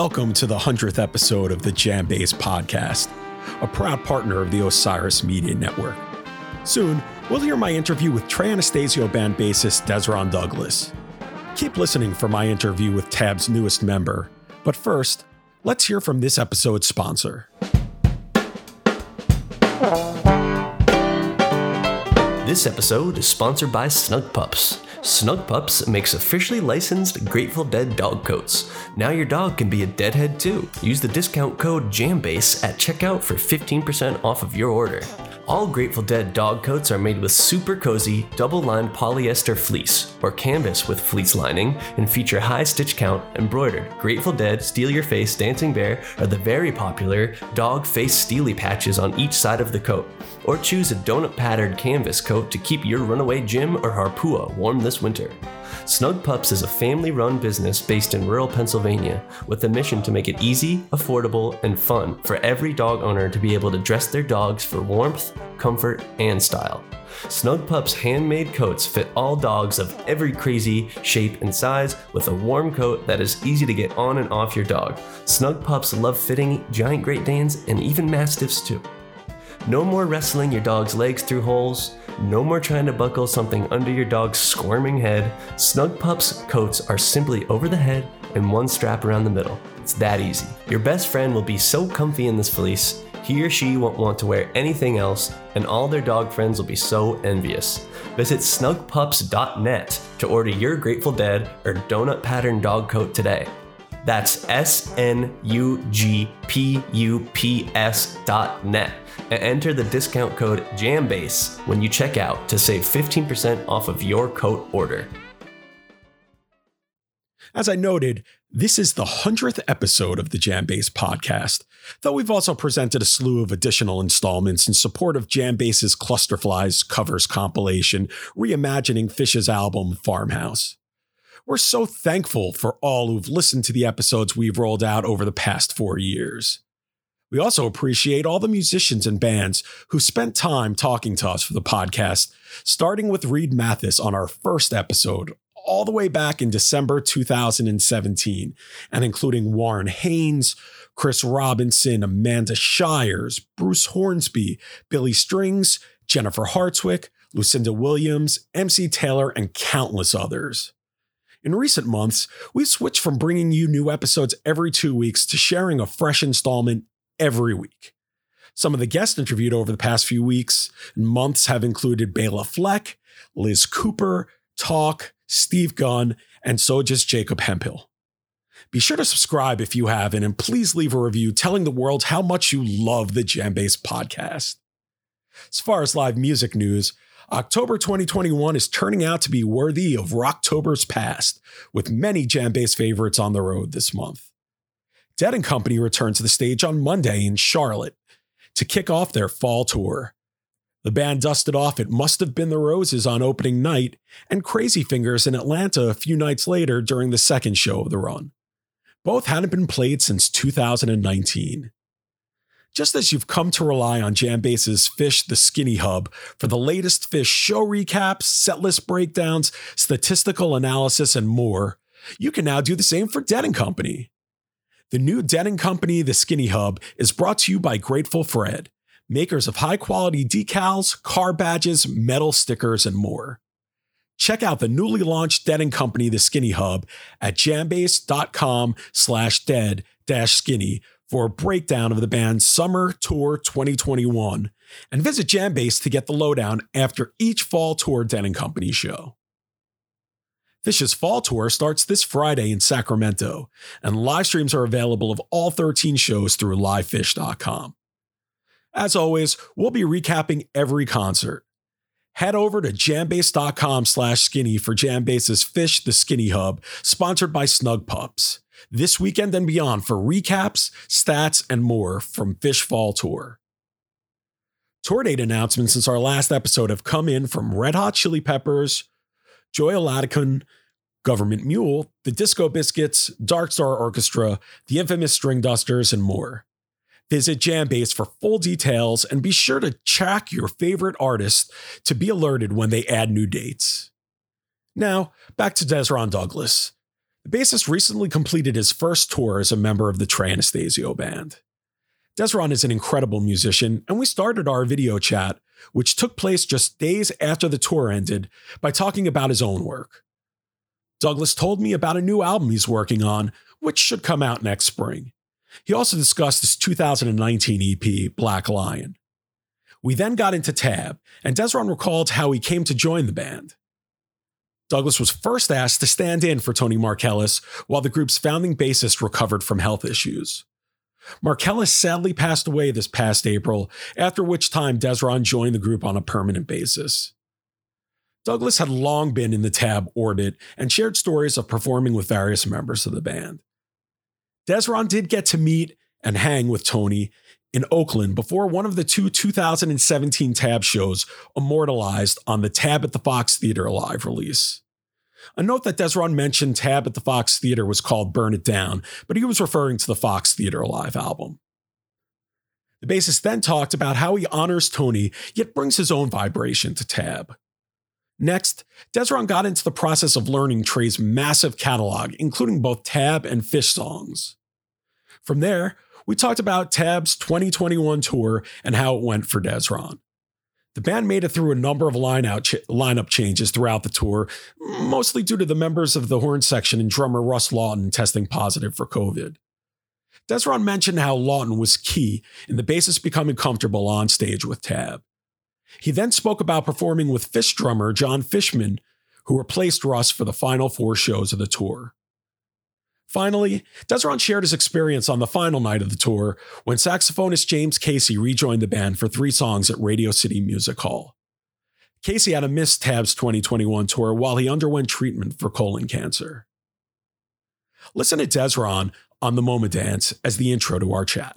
welcome to the 100th episode of the JamBase Podcast, a proud partner of the Osiris Media Network. Soon, we'll hear my interview with Trey Anastasio band bassist Dezron Douglas. Keep listening for my interview with Tab's newest member, but first, let's hear from this episode's sponsor. This episode is sponsored by Snug Pups. Snug Pups makes officially licensed Grateful Dead dog coats. Now your dog can be a deadhead too. Use the discount code JAMBASE at checkout for 15% off of your order. All Grateful Dead dog coats are made with super cozy, double lined polyester fleece or canvas with fleece lining and feature high stitch count embroidered. Grateful Dead, Steal Your Face, Dancing Bear are the very popular dog face steely patches on each side of the coat. Or choose a donut patterned canvas coat to keep your runaway Jim or Harpua warm this winter. Snug Pups is a family run business based in rural Pennsylvania with a mission to make it easy, affordable, and fun for every dog owner to be able to dress their dogs for warmth, comfort, and style. Snug Pups handmade coats fit all dogs of every crazy shape and size with a warm coat that is easy to get on and off your dog. Snug Pups love fitting giant Great Danes and even Mastiffs too. No more wrestling your dog's legs through holes. No more trying to buckle something under your dog's squirming head. Snug Pups coats are simply over the head and one strap around the middle. It's that easy. Your best friend will be so comfy in this fleece, he or she won't want to wear anything else, and all their dog friends will be so envious. Visit snugpups.net to order your Grateful Dead or donut pattern dog coat today. That's S N U G P U P S dot net and enter the discount code JAMBASE when you check out to save 15% off of your coat order. As I noted, this is the 100th episode of the Jambase podcast, though we've also presented a slew of additional installments in support of Jambase's Clusterflies covers compilation, reimagining Phish's album Farmhouse. We're so thankful for all who've listened to the episodes we've rolled out over the past four years. We also appreciate all the musicians and bands who spent time talking to us for the podcast, starting with Reed Mathis on our first episode, all the way back in December 2017, and including Warren Haynes, Chris Robinson, Amanda Shires, Bruce Hornsby, Billy Strings, Jennifer Hartswick, Lucinda Williams, MC Taylor, and countless others. In recent months, we've switched from bringing you new episodes every two weeks to sharing a fresh installment every week. Some of the guests interviewed over the past few weeks and months have included Bela Fleck, Liz Cooper, Talk, Steve Gunn, and SOJA's Jacob Hemphill. Be sure to subscribe if you haven't, and please leave a review telling the world how much you love the Jambase podcast. As far as live music news, October 2021 is turning out to be worthy of Rocktober's past, with many jam based favorites on the road this month. Dead and Company return to the stage on Monday in Charlotte to kick off their fall tour. The band dusted off It Must Have Been the Roses on opening night and Crazy Fingers in Atlanta a few nights later during the second show of the run. Both hadn't been played since 2019. Just as you've come to rely on Jambase's Phish the Skinny Hub for the latest Phish show recaps, setlist breakdowns, statistical analysis, and more, you can now do the same for Dead and Company. The new Dead and Company The Skinny Hub is brought to you by Grateful Fred, makers of high quality decals, car badges, metal stickers, and more. Check out the newly launched Dead and Company The Skinny Hub at jambase.com slash dead dash skinny for a breakdown of the band's Summer Tour 2021 and visit Jambase to get the lowdown after each fall tour Dead and Company show. Phish's fall tour starts this Friday in Sacramento, and live streams are available of all 13 shows through livephish.com. As always, we'll be recapping every concert. Head over to jambase.com slash skinny for Jambase's Fish the Skinny Hub, sponsored by Snug Pups. This weekend and beyond for recaps, stats, and more from Phish Fall Tour. Tour date announcements since our last episode have come in from Red Hot Chili Peppers, Joy Oladokun, Government Mule, the Disco Biscuits, Dark Star Orchestra, the Infamous Stringdusters, and more. Visit Jambase for full details and be sure to check your favorite artists to be alerted when they add new dates. Now, back to Dezron Douglas. The bassist recently completed his first tour as a member of the Trey Anastasio band. Dezron is an incredible musician, and we started our video chat, which took place just days after the tour ended, by talking about his own work. Douglas told me about a new album he's working on, which should come out next spring. He also discussed his 2019 EP, Black Lion. We then got into Tab, and Dezron recalled how he came to join the band. Douglas was first asked to stand in for Tony Markellis while the group's founding bassist recovered from health issues. Markellis sadly passed away this past April, after which time Dezron joined the group on a permanent basis. Douglas had long been in the Tab orbit and shared stories of performing with various members of the band. Dezron did get to meet and hang with Tony in Oakland before one of the two 2017 Tab shows immortalized on the Tab at the Fox Theater live release. A note that Dezron mentioned Tab at the Fox Theater was called Burn It Down, but he was referring to the Fox Theater live album. The bassist then talked about how he honors Tony, yet brings his own vibration to Tab. Next, Dezron got into the process of learning Trey's massive catalog, including both Tab and Phish songs. From there, we talked about Tab's 2021 tour and how it went for Dezron. The band made it through a number of line ch- lineup changes throughout the tour, mostly due to the members of the horn section and drummer Russ Lawton testing positive for COVID. Dezron mentioned how Lawton was key in the bassist becoming comfortable on stage with Tab. He then spoke about performing with Phish drummer John Fishman, who replaced Russ for the final four shows of the tour. Finally, Dezron shared his experience on the final night of the tour when saxophonist James Casey rejoined the band for three songs at Radio City Music Hall. Casey had a missed Tabs 2021 tour while he underwent treatment for colon cancer. Listen to Dezron on the Moment Dance as the intro to our chat.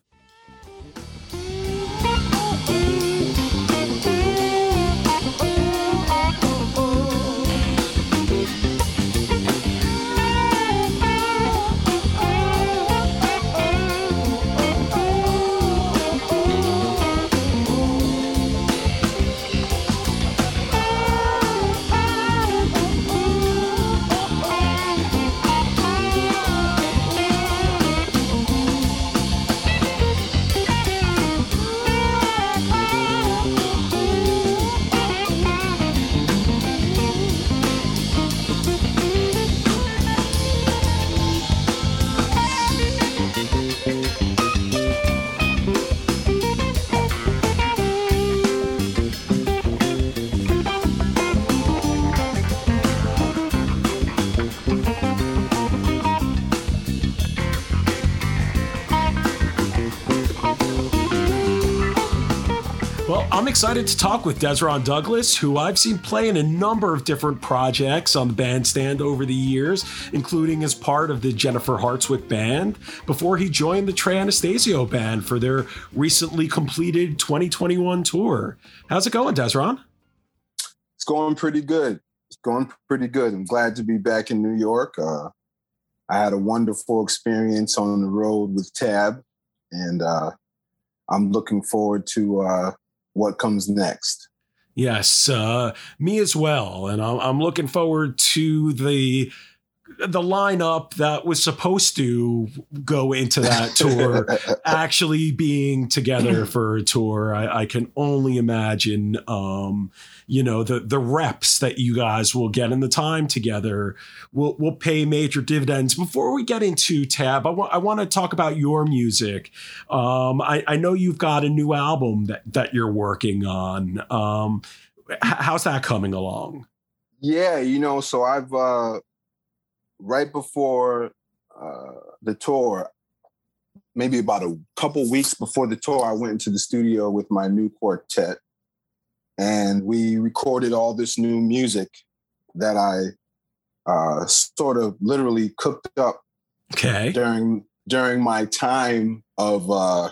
I'm excited to talk with Dezron Douglas, who I've seen play in a number of different projects on the bandstand over the years, including as part of the Jennifer Hartswick band, before he joined the Trey Anastasio band for their recently completed 2021 tour. How's it going, Dezron? It's going pretty good. It's going pretty good. I'm glad to be back in New York. Uh, I had a wonderful experience on the road with Tab, and uh, I'm looking forward to uh, what comes next. Yes, uh, me as well, and I'm, I'm looking forward to the the lineup that was supposed to go into that tour actually being together for a tour. I, I can only imagine, um, you know, the the reps that you guys will get in the time together will will pay major dividends. Before we get into Tab, I want I want to talk about your music. Um, I, I know you've got a new album that that you're working on. Um, how's that coming along? Yeah, you know, so I've uh right before uh, the tour, maybe about a couple weeks before the tour, I went into the studio with my new quartet and we recorded all this new music that I uh, sort of literally cooked up okay. during during my time of uh,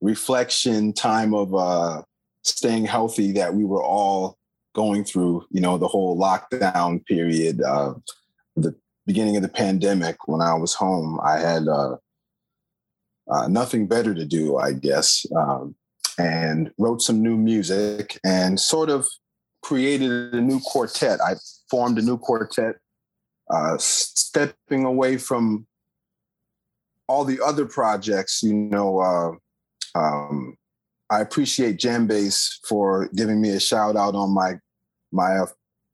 reflection, time of uh, staying healthy that we were all going through. You know, the whole lockdown period, uh, beginning of the pandemic when I was home, I had uh, uh, nothing better to do, I guess, um, and wrote some new music and sort of created a new quartet. I formed a new quartet uh, stepping away from all the other projects, you know, uh, um, I appreciate Jambase for giving me a shout out on my my uh,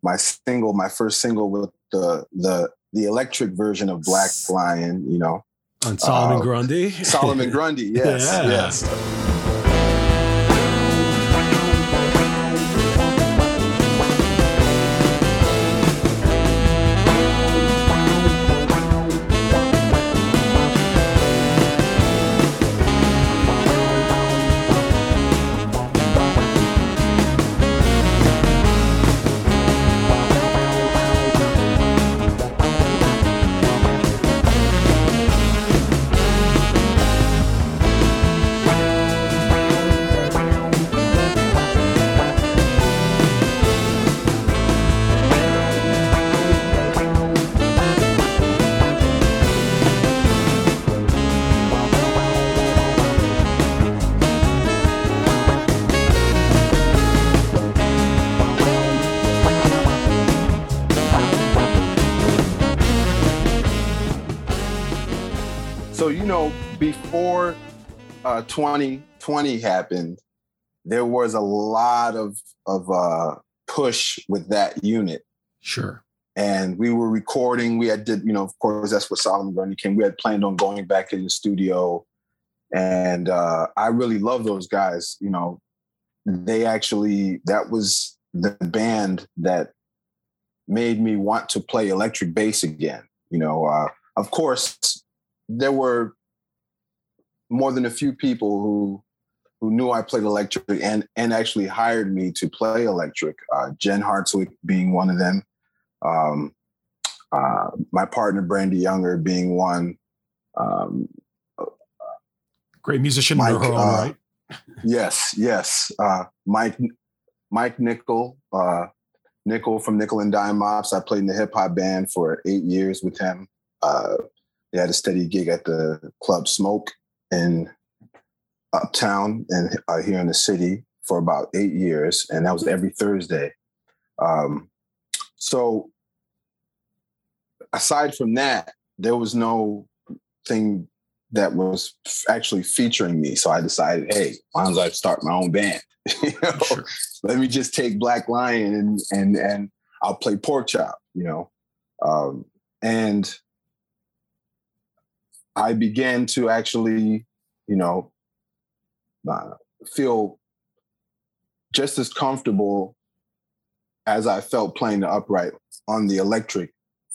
my single, my first single with the the the electric version of Black Lion. You know, on Solomon uh, Grundy. Solomon Grundy, yes, yeah. yes. Before uh, 2020 happened, there was a lot of of uh, push with that unit. Sure. And we were recording. We had did, you know, of course, that's what Solomon Grundy came. We had planned on going back in the studio, and uh, I really love those guys. You know, they actually that was the band that made me want to play electric bass again. You know, uh, of course, there were more than a few people who who knew I played electric and and actually hired me to play electric. Uh, Jen Hartswick being one of them. Um, uh, my partner Brandee Younger being one. Um, Great musician Mike, her own uh, right. yes, yes. Uh, Mike Mike Nickel, uh, Nickel from Nickel and Dime Mops. I played in the hip hop band for eight years with him. Uh, they had a steady gig at the club Smoke in uptown and uh, here in the city for about eight years, and that was every Thursday. Um, so, aside from that, there was no thing that was actually featuring me. So I decided, hey, why don't I start my own band? you know, sure. let me just take Black Lion and and and I'll play pork chop. You know, um, and I began to actually, you know, uh, feel just as comfortable as I felt playing the upright on the electric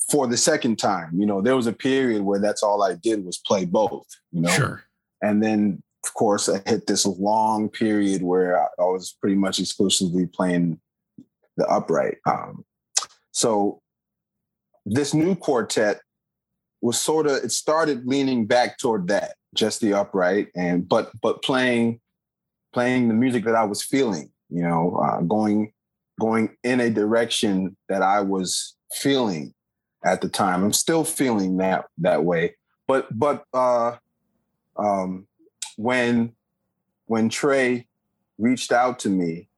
for the second time. You know, there was a period where that's all I did was play both, you know. Sure. And then of course I hit this long period where I, I was pretty much exclusively playing the upright. Um, so this new quartet was sort of it started leaning back toward that, just the upright, and but but playing playing the music that I was feeling, you know, uh, going going in a direction that I was feeling at the time. I'm still feeling that that way, but but uh, um, when when Trey reached out to me,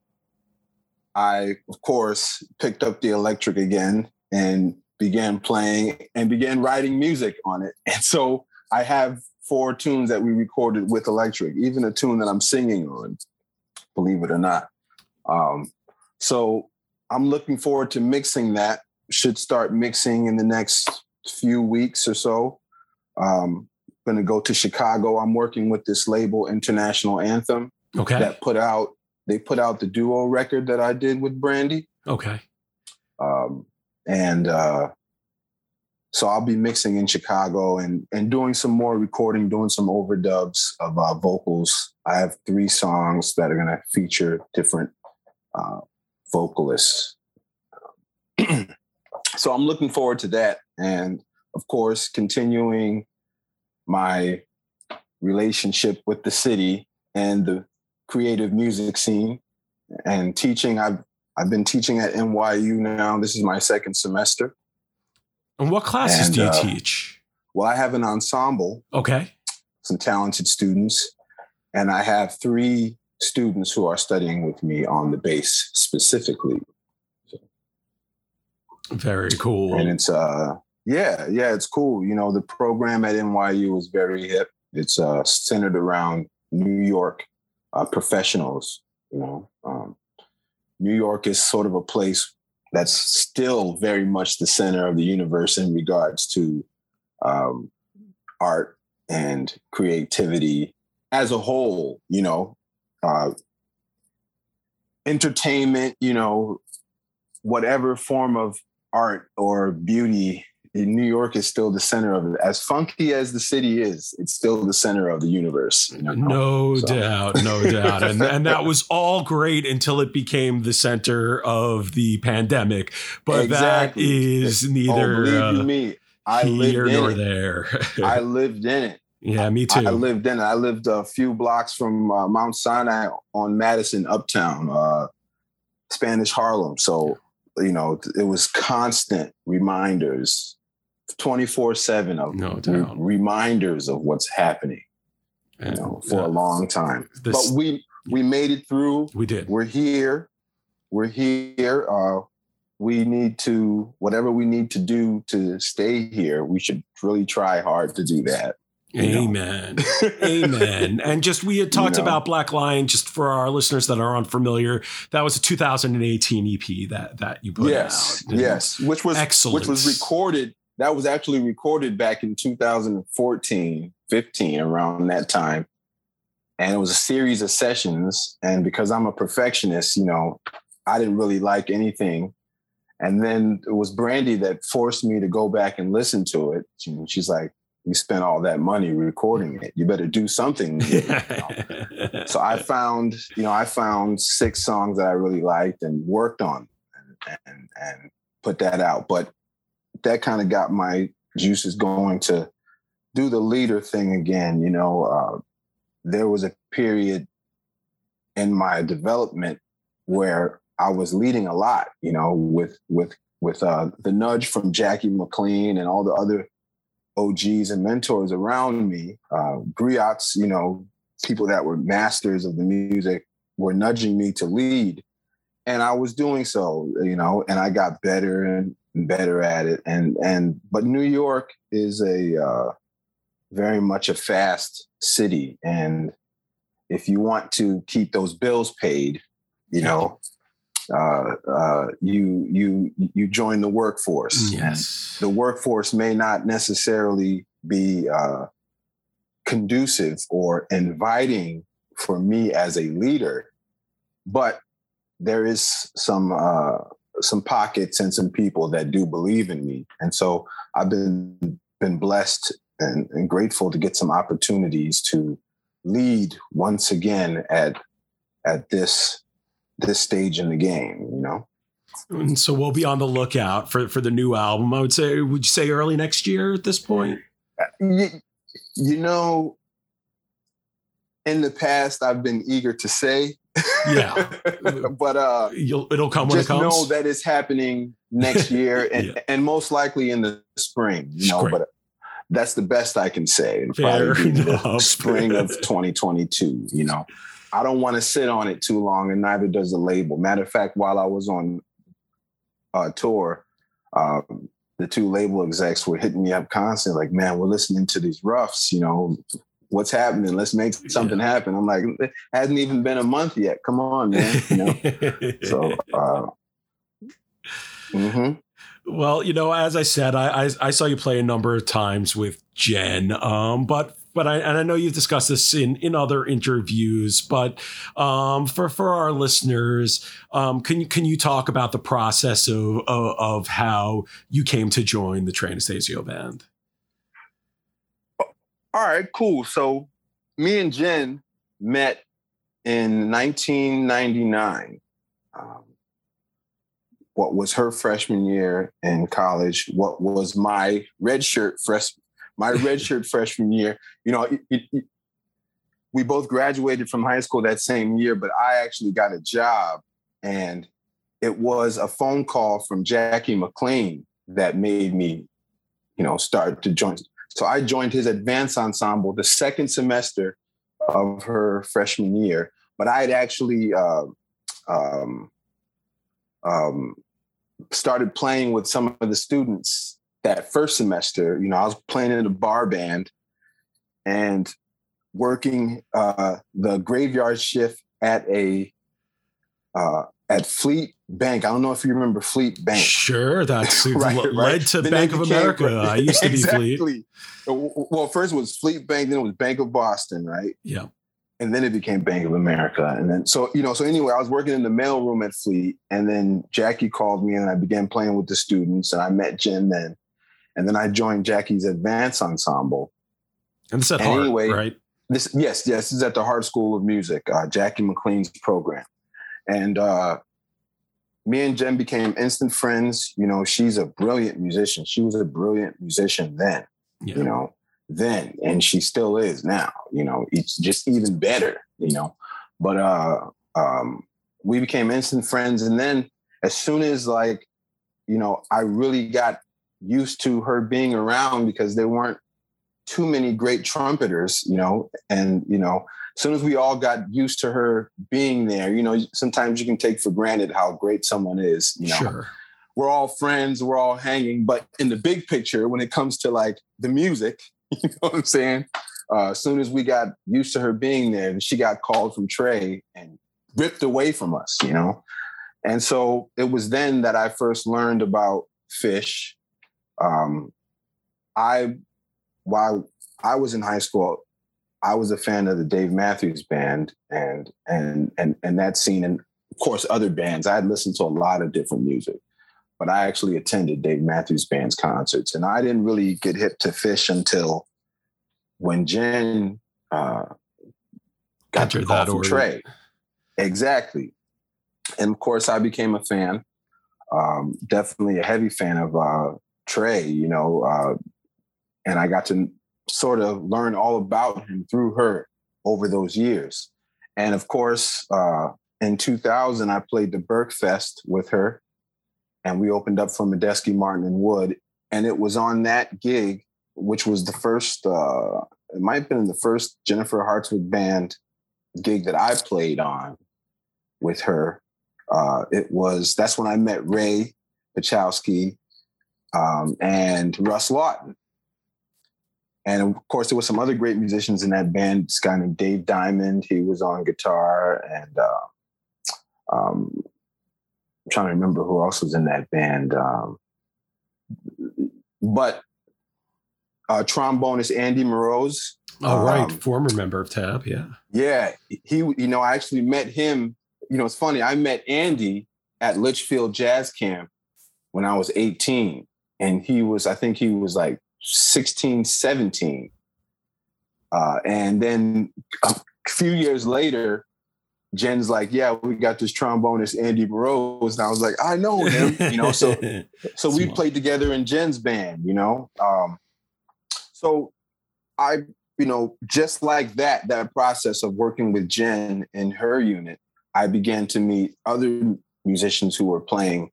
I of course picked up the electric again and began playing and began writing music on it. And so I have four tunes that we recorded with electric, even a tune that I'm singing on, believe it or not. Um, so I'm looking forward to mixing that. Should start mixing in the next few weeks or so. Um, going to go to Chicago. I'm working with this label, International Anthem. Okay. That put out they put out the duo record that I did with Brandee. Okay. Um, and uh, so I'll be mixing in Chicago and and doing some more recording, doing some overdubs of uh, vocals. I have three songs that are going to feature different uh, vocalists. so I'm looking forward to that, and of course, continuing my relationship with the city and the creative music scene and teaching. I've I've been teaching at NYU now. This is my second semester. And what classes and, do you uh, teach? Well, I have an ensemble. Okay. Some talented students. And I have three students who are studying with me on the bass specifically. Very cool. And it's uh Yeah, yeah, it's cool. You know, the program at NYU is very hip. It's uh, centered around New York uh, professionals. You know, um, New York is sort of a place that's still very much the center of the universe in regards to um, art and creativity as a whole. You know, uh, entertainment. You know, whatever form of art or beauty New York is still the center of it. As funky as the city is, it's still the center of the universe. You know? No so. doubt, no doubt. And, and that was all great until it became the center of the pandemic. But exactly. that is neither oh, believe uh, me, I here nor it. there. I lived in it. Yeah, me too. I, I lived in it. I lived a few blocks from uh, Mount Sinai on Madison Uptown, uh, Spanish Harlem. So, you know, it was constant reminders 24 7 of no re- reminders of what's happening you know, for uh, a long time. This, but we we made it through. We did. We're here. We're here. Uh, we need to whatever we need to do to stay here. We should really try hard to do that. Amen. Amen. And just we had talked you know. about Black Lion just for our listeners that are unfamiliar. That was a 2018 EP that that you put yes, out. Yes. Which was Excellent. which was recorded that was actually recorded back in 2014, 15, around that time. And it was a series of sessions. And because I'm a perfectionist, you know, I didn't really like anything. And then it was Brandee that forced me to go back and listen to it. She's like, you spent all that money recording it. You better do something. You know? so I found, you know, I found six songs that I really liked and worked on and, and, and put that out. But that kind of got my juices going to do the leader thing again. You know, uh, there was a period in my development where I was leading a lot. You know, with with with uh, the nudge from Jackie McLean and all the other OGs and mentors around me, uh, griots, you know, people that were masters of the music were nudging me to lead. And I was doing so, you know, and I got better and better at it. And and but New York is a uh, very much a fast city, and if you want to keep those bills paid, you know, uh, uh, you you you join the workforce. Yes, and the workforce may not necessarily be uh, conducive or inviting for me as a leader, but there is some uh, some pockets and some people that do believe in me. And so I've been been blessed and, and grateful to get some opportunities to lead once again at at this this stage in the game, you know. And so we'll be on the lookout for for the new album. I would say, would you say early next year at this point? Uh, you, you know, in the past, I've been eager to say yeah, but uh, You'll, it'll come when it comes. Know that it's happening next year, and, yeah. and most likely in the spring. You know, spring. but that's the best I can say. Fair enough. spring of 2022. You know, I don't want to sit on it too long, and neither does the label. Matter of fact, while I was on uh, tour, um, the two label execs were hitting me up constantly, like, "Man, we're listening to these roughs. You know, what's happening? Let's make something yeah. happen. I'm like, it hasn't even been a month yet. Come on, man. You know? so, uh, mm-hmm. Well, you know, as I said, I, I, I saw you play a number of times with Jen, um, but but I and I know you've discussed this in in other interviews, but um, for for our listeners, um, can you can you talk about the process of, of, of how you came to join the Trey Anastasio band? All right, cool. So me and Jen met in 1999. Um, what was her freshman year in college? What was my redshirt fresh my redshirt freshman year? You know, it, it, we both graduated from high school that same year, but I actually got a job, and it was a phone call from Jackie McLean that made me, you know, start to join so I joined his advanced ensemble the second semester of her freshman year. But I had actually uh, um, um, started playing with some of the students that first semester, you know, I was playing in a bar band and working uh, the graveyard shift at a uh, at Fleet Bank. I don't know if you remember Fleet Bank. Sure, that's right, led right. to then Bank of America. I used to exactly. be Fleet. Well, first it was Fleet Bank, then it was Bank of Boston, right? Yeah. And then it became Bank of America. And then so, you know, so anyway, I was working in the mailroom at Fleet, and then Jackie called me and I began playing with the students, and I met Jen then. And then I joined Jackie's advance ensemble. And this at and Hartt, anyway, right? This yes, yes, this is at the Hartt School of Music, uh, Jackie McLean's program. And uh, me and Jen became instant friends. You know, she's a brilliant musician. She was a brilliant musician then, yeah. you know, then, and she still is now, you know, it's just even better, you know. But uh um we became instant friends. And then as soon as like, you know, I really got used to her being around because there weren't too many great trumpeters, you know, and you know, as soon as we all got used to her being there, you know, sometimes you can take for granted how great someone is, you know. Sure. We're all friends, we're all hanging, but in the big picture, when it comes to like the music, you know what I'm saying? Uh, as soon as we got used to her being there, she got called from Trey and ripped away from us, you know. And so it was then that I first learned about Phish. Um, I while I was in high school, I was a fan of the Dave Matthews Band and and and and that scene, and of course other bands. I had listened to a lot of different music, but I actually attended Dave Matthews Band's concerts, and I didn't really get hip to Phish until when Jen uh, got to that from Trey. Exactly, and of course I became a fan. Um, definitely a heavy fan of uh, Trey. You know, uh, and I got to sort of learn all about him through her over those years. And of course, uh, in 2000, I played the Berkfest with her, and we opened up for Medeski, Martin, and Wood. And it was on that gig, which was the first, uh, it might have been the first Jennifer Hartswick band gig that I played on with her. Uh, it was, that's when I met Ray Paczkowski um, and Russ Lawton. And of course, there were some other great musicians in that band. This guy named Dave Diamond, he was on guitar, and uh, um, I'm trying to remember who else was in that band. Um, but uh, trombonist Andy Moroz. Oh, right, um, former member of Tab, yeah. Yeah, he. You know, I actually met him. You know, it's funny. I met Andy at Litchfield Jazz Camp when I was 18, and he was. I think he was like 16, 17. Uh, and then a few years later, Jen's like, yeah, we got this trombonist Andy Rose, and I was like, I know him, you know. So, so we played together in Jen's band, you know. Um, so, I, you know, just like that, that process of working with Jen in her unit, I began to meet other musicians who were playing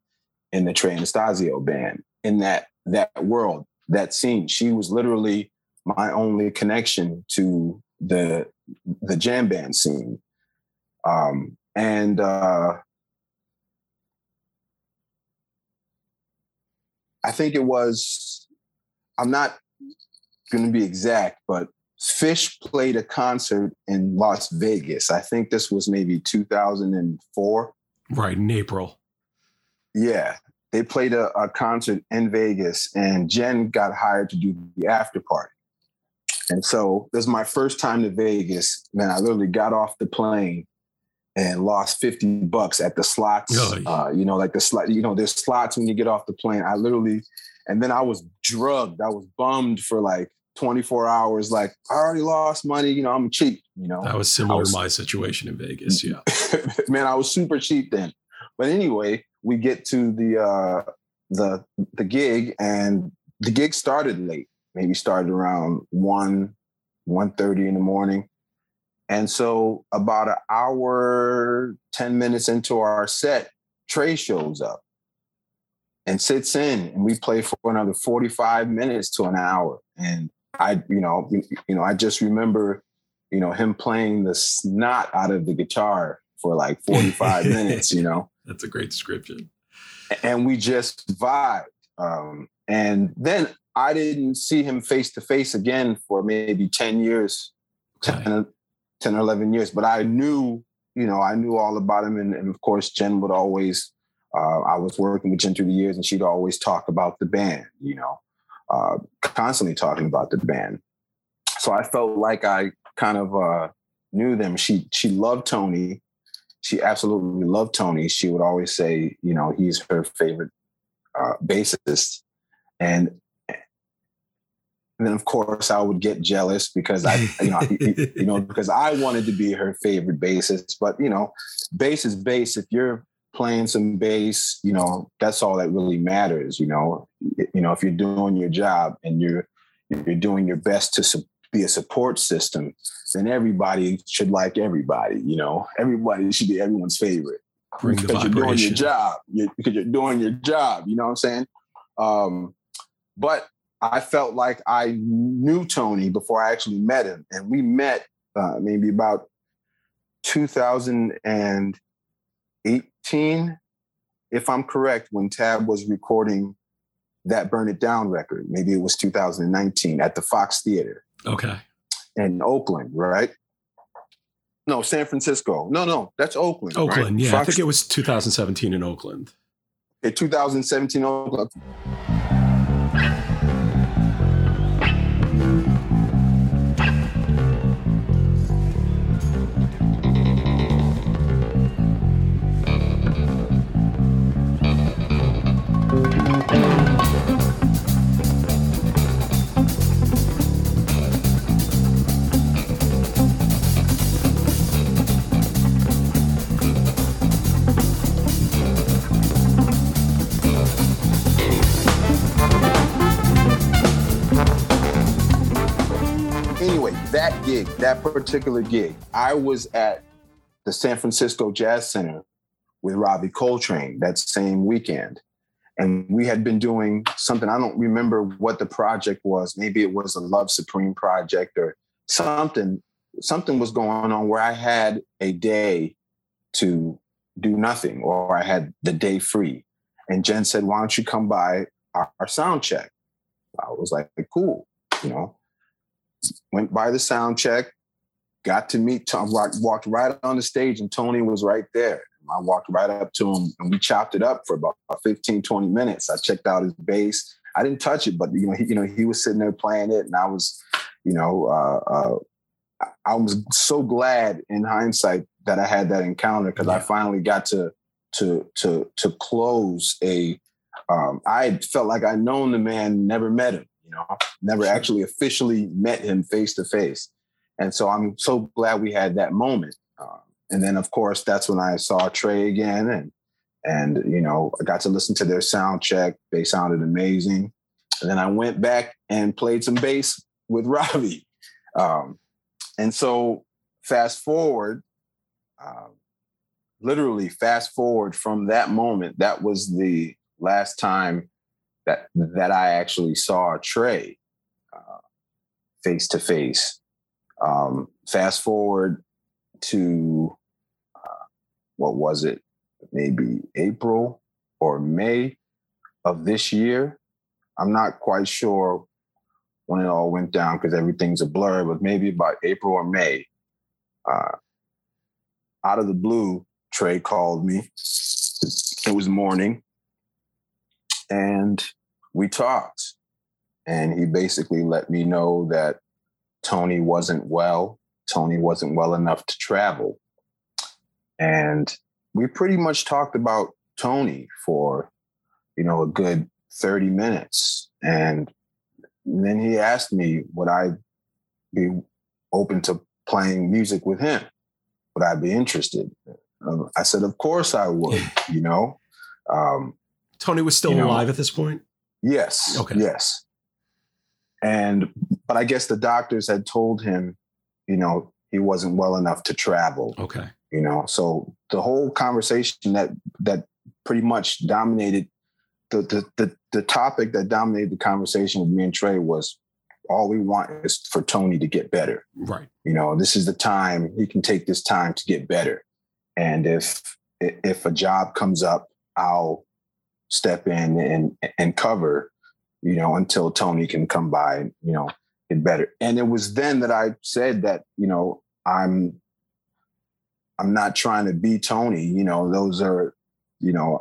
in the Trey Anastasio band in that that world that scene. She was literally my only connection to the the jam band scene. Um, and uh, I think it was, I'm not going to be exact, but Phish played a concert in Las Vegas. I think this was maybe 2004. Right, in April. Yeah they played a, a concert in Vegas, and Jen got hired to do the after party. And so this is my first time to Vegas. Man, I literally got off the plane and lost 50 bucks at the slots. Oh, yeah. uh, you know, like the slot, you know, there's slots when you get off the plane. I literally, and then I was drugged. I was bummed for like 24 hours. Like, I already lost money. You know, I'm cheap, you know. That was similar was, to my situation in Vegas. Yeah. man, I was super cheap then. But anyway, we get to the uh, the the gig, and the gig started late. Maybe started around one one thirty in the morning, and so about an hour ten minutes into our set, Trey shows up and sits in, and we play for another forty five minutes to an hour. And I, you know, you know, I just remember, you know, him playing the snot out of the guitar for like 45 minutes, you know. That's a great description. And we just vibed. Um, and then I didn't see him face to face again for maybe 10 years, okay. 10, 10, or 11 years. But I knew, you know, I knew all about him. And, and of course, Jen would always, uh, I was working with Jen through the years and she'd always talk about the band, you know, uh, constantly talking about the band. So I felt like I kind of uh, knew them. She, she loved Tony. She absolutely loved Tony. She would always say, you know, he's her favorite uh, bassist. And and then of course I would get jealous because I, you know, you know, because I wanted to be her favorite bassist. But you know, bass is bass. If you're playing some bass, you know, that's all that really matters. You know, you know, if you're doing your job and you're you're doing your best to be a support system, then everybody should like everybody. You know, everybody should be everyone's favorite Bring because you're doing your job. You're, because you're doing your job. You know what I'm saying? Um, but I felt like I knew Tony before I actually met him. And we met uh, maybe about 2018, if I'm correct, when Tab was recording that Burn It Down record. Maybe it was 2019 at the Fox Theater. Okay. In Oakland, right? No, San Francisco. No, no, that's Oakland. Oakland, right? yeah. Fox- I think it was 2017 in Oakland. In 2017 Oakland. That particular gig, I was at the San Francisco Jazz Center with Ravi Coltrane that same weekend. And we had been doing something, I don't remember what the project was. Maybe it was a Love Supreme project or something. Something was going on where I had a day to do nothing or I had the day free. And Jen said, Why don't you come by our, our sound check? I was like, Cool, you know went by the sound check, got to meet Tom, walked right on the stage, and Tony was right there. I walked right up to him and we chopped it up for about 15, 20 minutes. I checked out his bass. I didn't touch it, but you know, he, you know, he was sitting there playing it, and I was, you know, uh, uh, I was so glad in hindsight that I had that encounter because yeah. I finally got to to to to close a. Um, I felt like I'd known the man, never met him, you know, never actually officially met him face to face. And so I'm so glad we had that moment. Um, and then, of course, that's when I saw Trey again, and and you know, I got to listen to their sound check. They sounded amazing. And then I went back and played some bass with Ravi. Um, and so, fast forward, uh, literally fast forward from that moment. That was the last time that that I actually saw Trey face to face. Fast forward to uh, what was it? Maybe April or May of this year. I'm not quite sure when it all went down because everything's a blur, but maybe about April or May. Uh, out of the blue, Trey called me. It was morning. And we talked and he basically let me know that Tony wasn't well. Tony wasn't well enough to travel. And we pretty much talked about Tony for, you know, a good 30 minutes. And then he asked me, would I be open to playing music with him? Would I be interested? Um, I said, of course I would, you know. Um, Tony was still you know, alive at this point? Yes. Okay. Yes. And but I guess the doctors had told him, you know, he wasn't well enough to travel. Okay. You know, so the whole conversation that that pretty much dominated the the the, the topic that dominated the conversation with me and Trey was all we want is for Tony to get better. Right. You know, this is the time he can take this time to get better. And if if a job comes up, I'll step in and and cover you know, until Tony can come by you know, get better. And it was then that I said that, you know, I'm I'm not trying to be Tony. You know, those are, you know,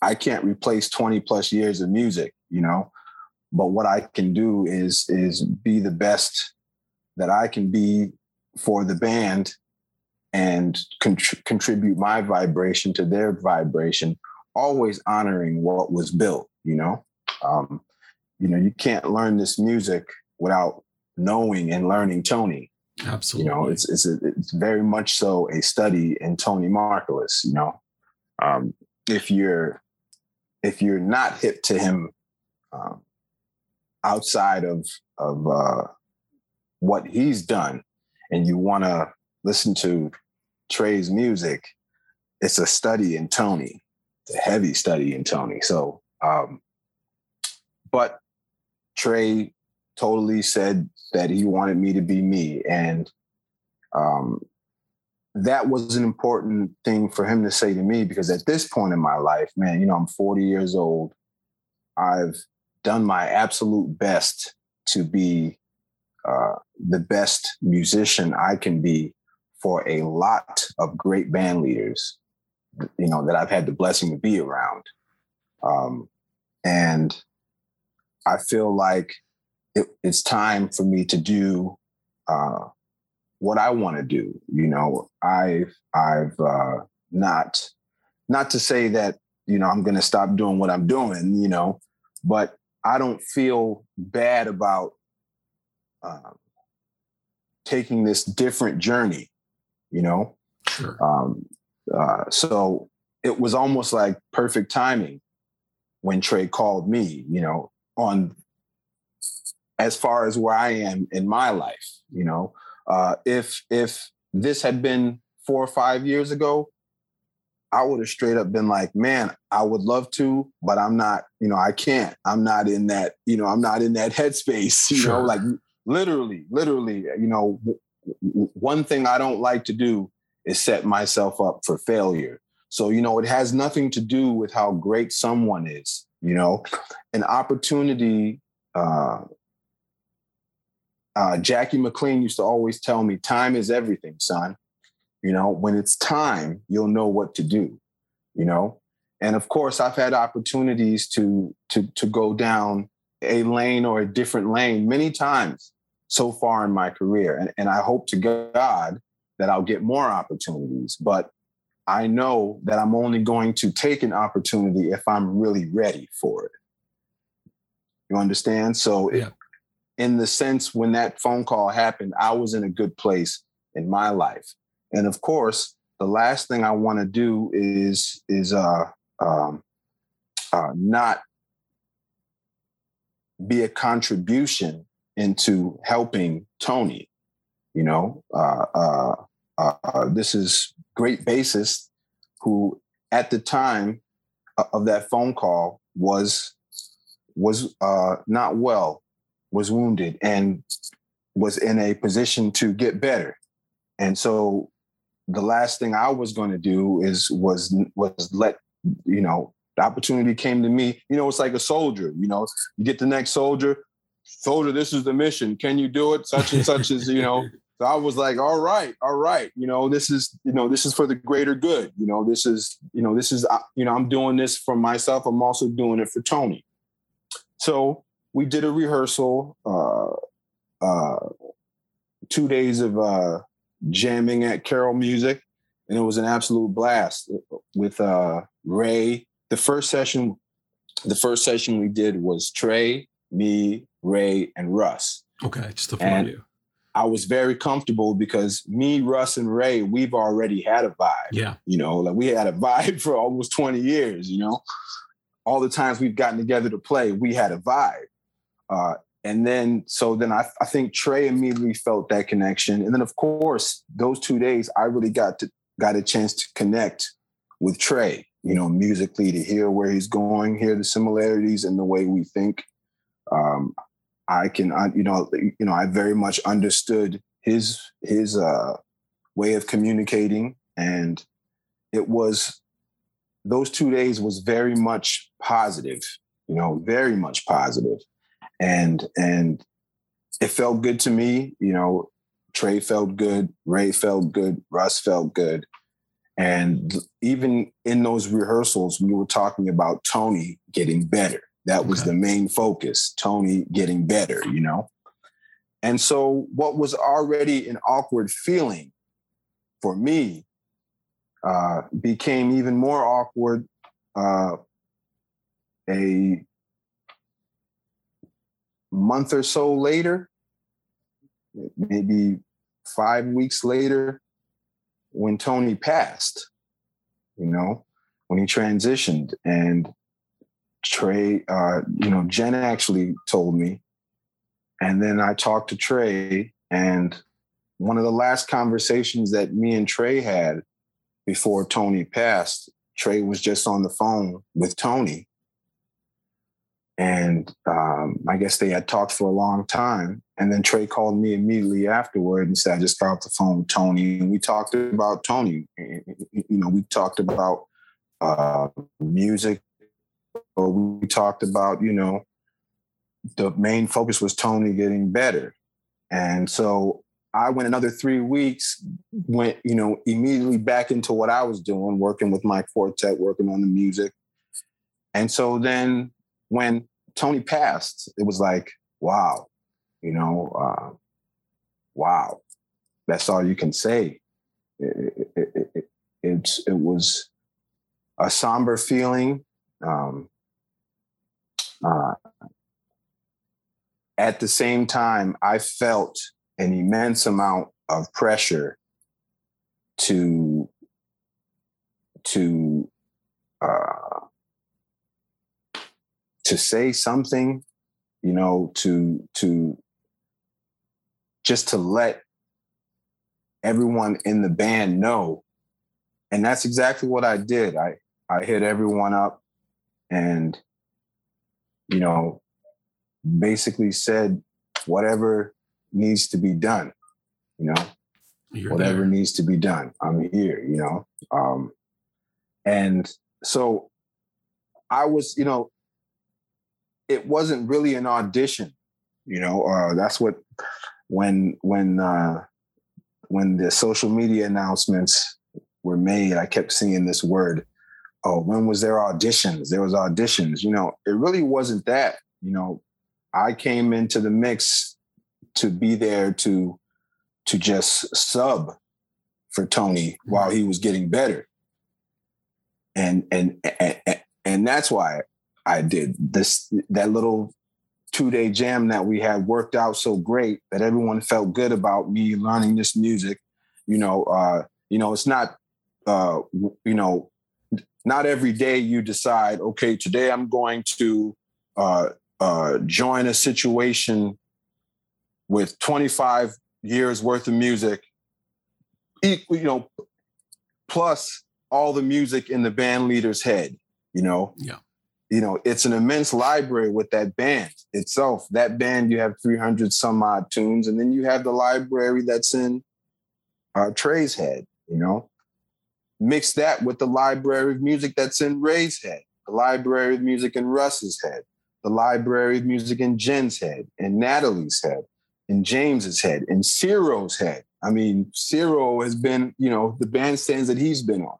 I can't replace 20 plus years of music, you know. But what I can do is is be the best that I can be for the band and contribute my vibration to their vibration, always honoring what was built, you know. Um, you know, you can't learn this music without knowing and learning Tony. Absolutely. You know, it's it's a, it's very much so a study in Tony Markellis. You know, um, if you're if you're not hip to him um, outside of of uh, what he's done, and you want to listen to Trey's music, it's a study in Tony. Heavy study in Tony. So, um, but Trey totally said that he wanted me to be me, and um, that was an important thing for him to say to me because at this point in my life, man, you know, I'm 40 years old. I've done my absolute best to be uh, the best musician I can be for a lot of great band leaders, you know, that I've had the blessing to be around. Um, and I feel like it, it's time for me to do uh, what I want to do. You know, I've I've uh, not not to say that you know I'm going to stop doing what I'm doing. You know, but I don't feel bad about um, taking this different journey. You know, sure. Um, uh, so it was almost like perfect timing when Trey called me. You know, on as far as where I am in my life. You know, uh, if if this had been four or five years ago, I would have straight up been like, man, I would love to, but I'm not, you know, I can't. I'm not in that, you know, I'm not in that headspace, you sure. know, like literally, literally, you know, w- one thing I don't like to do is set myself up for failure. So, you know, it has nothing to do with how great someone is, you know, an opportunity uh, uh, Jackie McLean used to always tell me, time is everything, son. You know, when it's time, you'll know what to do, you know? And of course, I've had opportunities to, to, to go down a lane or a different lane many times so far in my career. And, and I hope to God that I'll get more opportunities. But I know that I'm only going to take an opportunity if I'm really ready for it. You understand? So yeah in the sense when that phone call happened, I was in a good place in my life. And of course, the last thing I want to do is is uh, um, uh, not be a contribution into helping Tony. You know, uh, uh, uh, uh this is great bassist who, at the time of that phone call, was was not well was wounded and was in a position to get better. And so the last thing I was going to do is was was let you know the opportunity came to me. You know, it's like a soldier. You know, you get the next soldier. Soldier, this is the mission. Can you do it? Such and such as you know. So I was like, all right, all right. You know, this is you know this is for the greater good. You know, this is you know this is you know I'm doing this for myself. I'm also doing it for Tony. So we did a rehearsal, uh, uh, two days of uh, jamming at Carroll Music, and it was an absolute blast with uh, Ray. The first session, the first session we did was Trey, me, Ray, and Russ. Okay, just the four of you. I was very comfortable because me, Russ, and Ray, we've already had a vibe. Yeah. You know, like we had a vibe for almost 20 years, you know. All the times we've gotten together to play, we had a vibe. Uh, and then, so then I, I think Trey immediately felt that connection. And then, of course, those two days, I really got to got a chance to connect with Trey. You know, musically to hear where he's going, hear the similarities in the way we think. Um, I can, you know, you know, I very much understood his his uh, way of communicating, and it was those two days was very much positive. You know, very much positive and and it felt good to me. You know, Trey felt good, Ray felt good, Russ felt good. And even in those rehearsals, we were talking about Tony getting better. That was okay. the main focus, Tony getting better, you know? And so what was already an awkward feeling for me uh, became even more awkward uh, a month or so later, maybe five weeks later, when Tony passed, you know, when he transitioned. And Trey, uh, you know, Jen actually told me. And then I talked to Trey, and one of the last conversations that me and Trey had before Tony passed, Trey was just on the phone with Tony. And um, I guess they had talked for a long time. And then Trey called me immediately afterward and said, I just got off the phone with Tony. And we talked about Tony. You know, we talked about uh, music, we talked about, you know, the main focus was Tony getting better. And so I went another three weeks, went, you know, immediately back into what I was doing, working with my quartet, working on the music. And so then when Tony passed, it was like, wow, you know, uh, wow, that's all you can say. It, it, it, it, was a somber feeling. Um, uh, at the same time, I felt an immense amount of pressure to to uh, to say something, you know, to to just to let everyone in the band know. And that's exactly what I did. I I hit everyone up and you know basically said whatever needs to be done, you know. You're whatever there. needs to be done. I'm here, you know. Um and so I was, you know, it wasn't really an audition. You know, uh, that's what when when uh, when the social media announcements were made, I kept seeing this word. Oh, when was there auditions? There was auditions. You know, it really wasn't that. You know, I came into the mix to be there to to just sub for Tony while he was getting better. And and and, and that's why I did this that little two day jam that we had worked out so great that everyone felt good about me learning this music. You know, uh, you know, it's not uh, you know, not every day you decide, okay, today I'm going to uh, uh, join a situation with 25 years worth of music, you know, plus all the music in the band leader's head, you know. Yeah you know, it's an immense library with that band itself. That band, you have 300 some odd tunes, and then you have the library that's in uh, Trey's head, you know. Mix that with the library of music that's in Ray's head, the library of music in Russ's head, the library of music in Jen's head, and Natalie's head, in James's head, in Ciro's head. I mean, Ciro has been, you know, the bandstands that he's been on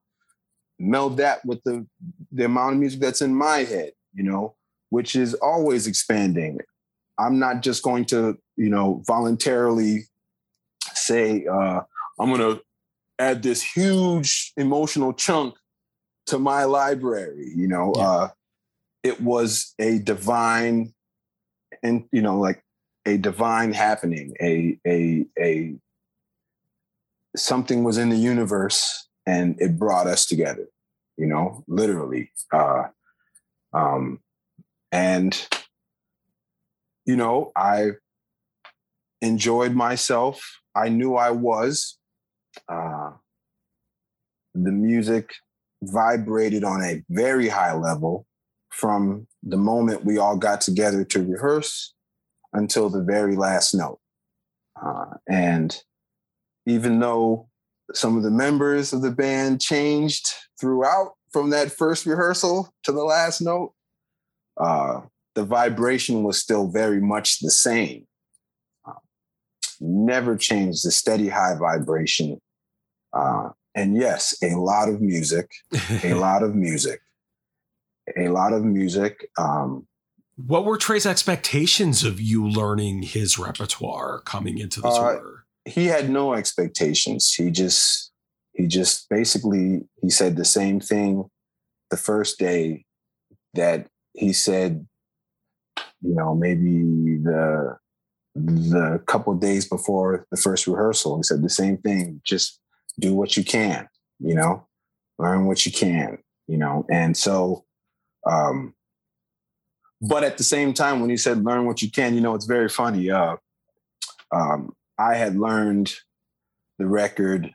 meld that with the the amount of music that's in my head, you know, which is always expanding. I'm not just going to, you know, voluntarily say uh, I'm going to add this huge emotional chunk to my library. You know, yeah. uh, it was a divine, and you know, like a divine happening. A a a something was in the universe and it brought us together you know, literally. Uh, um, and, you know, I enjoyed myself. I knew I was. Uh, the music vibrated on a very high level from the moment we all got together to rehearse until the very last note. Uh, and even though some of the members of the band changed throughout from that first rehearsal to the last note. Uh, the vibration was still very much the same. Never changed the steady high vibration. Uh, and yes, a lot of music, a lot of music, a lot of music. Um, what were Trey's expectations of you learning his repertoire coming into the uh, tour? He had no expectations. He just he just basically he said the same thing the first day that he said you know maybe the the couple days before the first rehearsal he said the same thing just do what you can you know learn what you can you know and so um but at the same time when he said learn what you can you know it's very funny uh um i had learned the record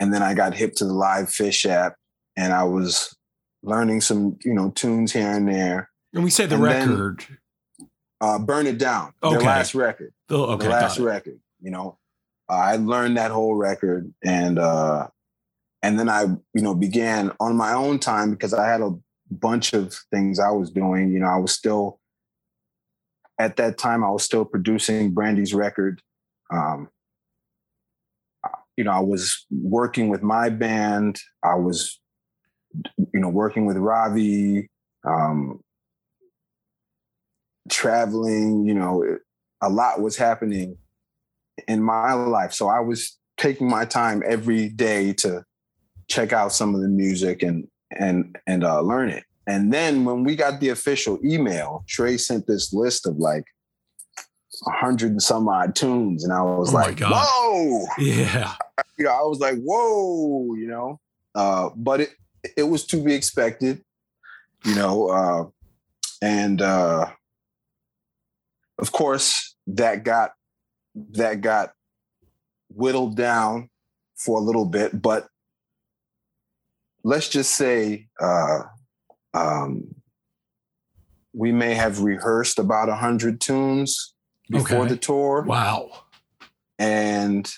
and then I got hip to the LivePhish app, and I was learning some, you know, tunes here and there. And we say the and record. Then, uh, Burn It Down, okay. the last record. Oh, okay, the last record. You know, uh, I learned that whole record, and uh, and then I, you know, began on my own time because I had a bunch of things I was doing. You know, I was still at that time I was still producing Brandee's record. Um, you know, I was working with my band. I was, you know, working with Ravi, um, traveling. You know, a lot was happening in my life, so I was taking my time every day to check out some of the music and and and uh, learn it. And then when we got the official email, Trey sent this list of like a hundred and some odd tunes, and I was oh like, "Whoa!" Yeah, you know, I was like, "Whoa!" You know, uh, but it it was to be expected, you know, uh, and uh, of course that got that got whittled down for a little bit, but let's just say uh, um, we may have rehearsed about a hundred tunes before okay. the tour. Wow. And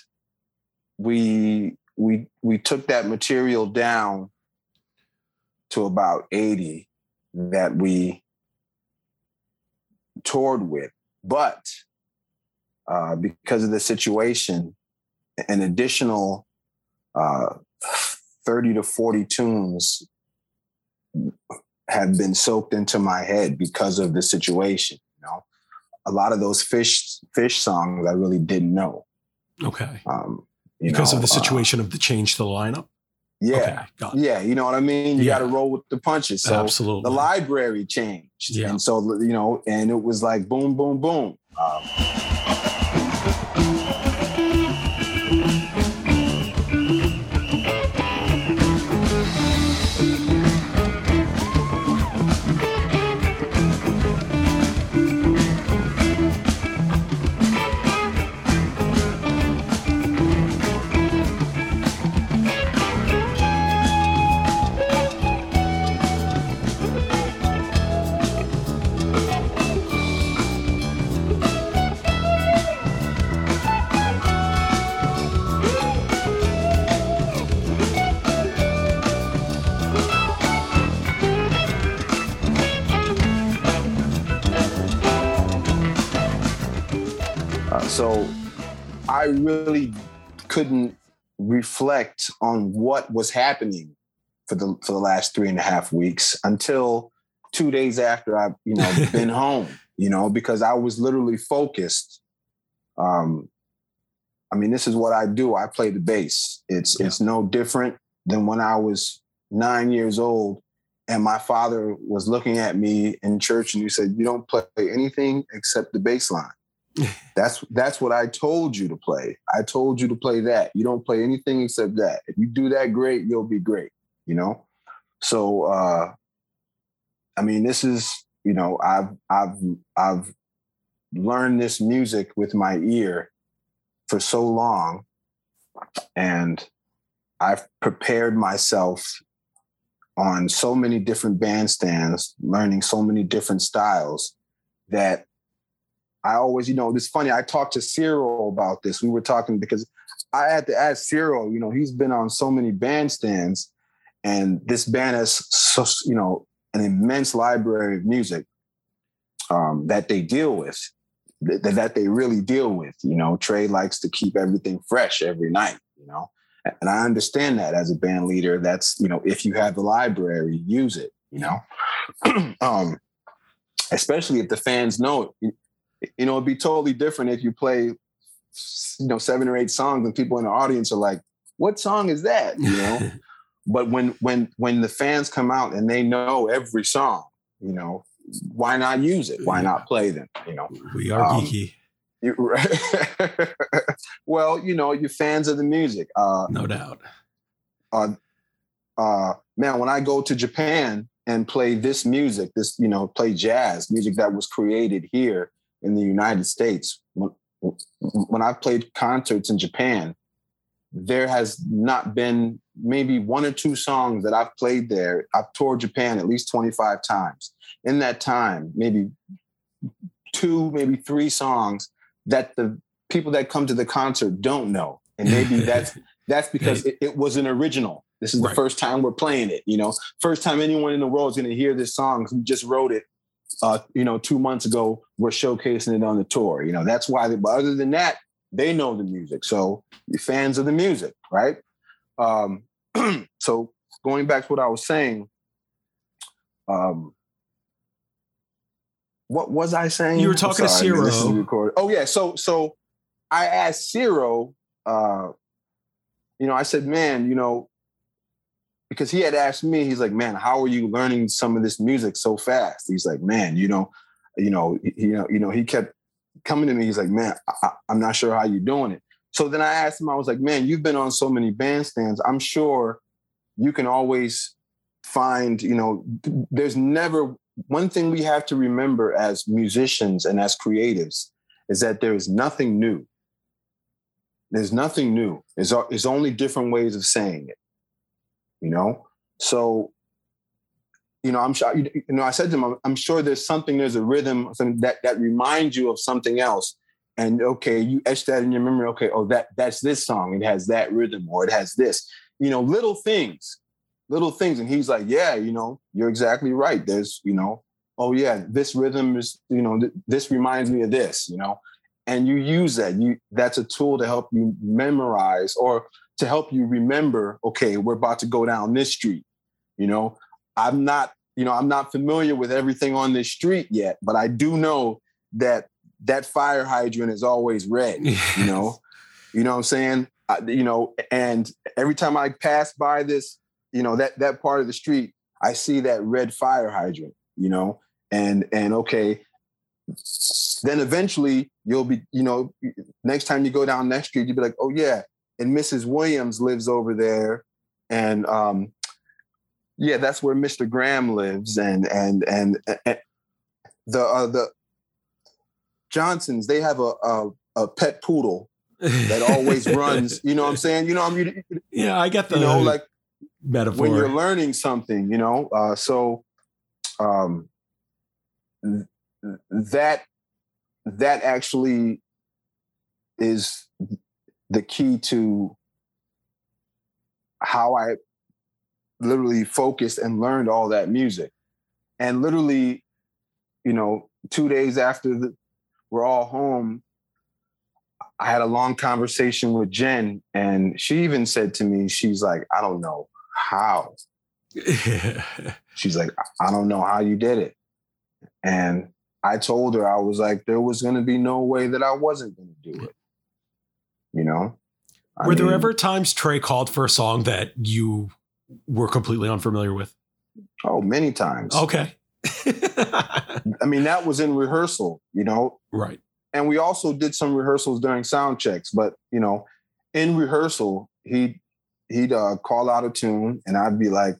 we we we took that material down to about 80 that we toured with. But uh, because of the situation, an additional uh, 30 to 40 tunes have been soaked into my head because of the situation You know, a lot of those Phish Phish songs I really didn't know. Okay. Um, because know, of the uh, situation uh, of the change to the lineup. Yeah, okay, yeah, you know what I mean. You yeah. got to roll with the punches. So Absolutely. the library changed, yeah. and so you know, and it was like boom, boom, boom. Um, So I really couldn't reflect on what was happening for the for the last three and a half weeks until two days after I've you know been home. You know, because I was literally focused. Um, I mean, this is what I do. I play the bass. It's yeah. it's no different than when I was nine years old and my father was looking at me in church and he said, You don't play anything except the bass line that's that's what I told you to play. I told you to play that. You don't play anything except that. If you do that great, you'll be great, you know? So uh I mean this is, you know, I've I've I've learned this music with my ear for so long and I've prepared myself on so many different bandstands, learning so many different styles that I always, you know, it's funny. I talked to Ciro about this. We were talking because I had to ask Ciro, you know, he's been on so many bandstands, and this band has so, you know, an immense library of music. um, that they deal with, th- that they really deal with. You know, Trey likes to keep everything fresh every night. You know, and I understand that as a band leader. That's you know, if you have the library, use it. You know, um, especially if the fans know. You know, it'd be totally different if you play, you know, seven or eight songs and people in the audience are like, "What song is that?" You know. but when when when the fans come out and they know every song, you know, why not use it? Why not play them? You know, we are um, geeky. You, right? well, you know, you're fans of the music. Uh, no doubt. Uh, uh, man, when I go to Japan and play this music, this you know, play jazz music that was created here in the United States. When, when I've played concerts in Japan, there has not been maybe one or two songs that I've played there. I've toured Japan at least 25 times. In that time, maybe two, maybe three songs that the people that come to the concert don't know. And maybe that's that's because it, it, was an original. This is the right. first time we're playing it, you know. First time anyone in the world is going to hear this song. We just wrote it uh, you know, two months ago, we're showcasing it on the tour. You know, that's why. They, but other than that, they know the music. So you're fans of the music, right? Um, so going back to what I was saying, um, what was I saying? You were talking sorry, to Ciro. Oh yeah. So so I asked Ciro, uh, you know, I said, man, you know, because he had asked me, he's like, man, how are you learning some of this music so fast? He's like, man, you know, you know, you know, you know, he kept coming to me. He's like, man, I, I'm not sure how you're doing it. So then I asked him, I was like, man, you've been on so many bandstands. I'm sure you can always find, you know, there's never one thing we have to remember as musicians and as creatives is that there is nothing new. There's nothing new. There's, there's only different ways of saying it you know? So, you know, I'm sure, you know, I said to him, I'm, I'm sure there's something, there's a rhythm something that, that reminds you of something else. And okay, you etch that in your memory. Okay, oh, that that's this song. It has that rhythm, or it has this. You know, little things, little things. And he's like, yeah, you know, you're exactly right. There's, you know, oh yeah, this rhythm is, you know, th- this reminds me of this. You know, and you use that. You that's a tool to help you memorize or to help you remember, okay, we're about to go down this street. You know, I'm not, you know, I'm not familiar with everything on this street yet, but I do know that that fire hydrant is always red, you know. you know what I'm saying? I, you know, and every time I pass by this, you know, that that part of the street, I see that red fire hydrant, you know, and and okay, then eventually you'll be, you know, next time you go down that street, you'll be like, oh yeah, and Mrs. Williams lives over there, and um, yeah, that's where Mr. Graham lives, and and and, and the uh, the Johnsons they have a, a, a pet poodle that always runs. You know what I'm saying? You know, I'm mean, yeah, I get the you know like metaphor when you're learning something. You know, uh, so um, that that actually is the key to how I literally focused and learned all that music. And literally, you know, two days after the, we're all home, I had a long conversation with Jen, and she even said to me, she's like, I don't know how. she's like, I don't know how you did it. And I told her, I was like, there was going to be no way that I wasn't going to do it you know? I were mean, there ever times trey called for a song that you were completely unfamiliar with? Oh many times. Okay. I mean that was in rehearsal you know? Right. And we also did some rehearsals during sound checks but you know in rehearsal he'd he'd uh, call out a tune and i'd be like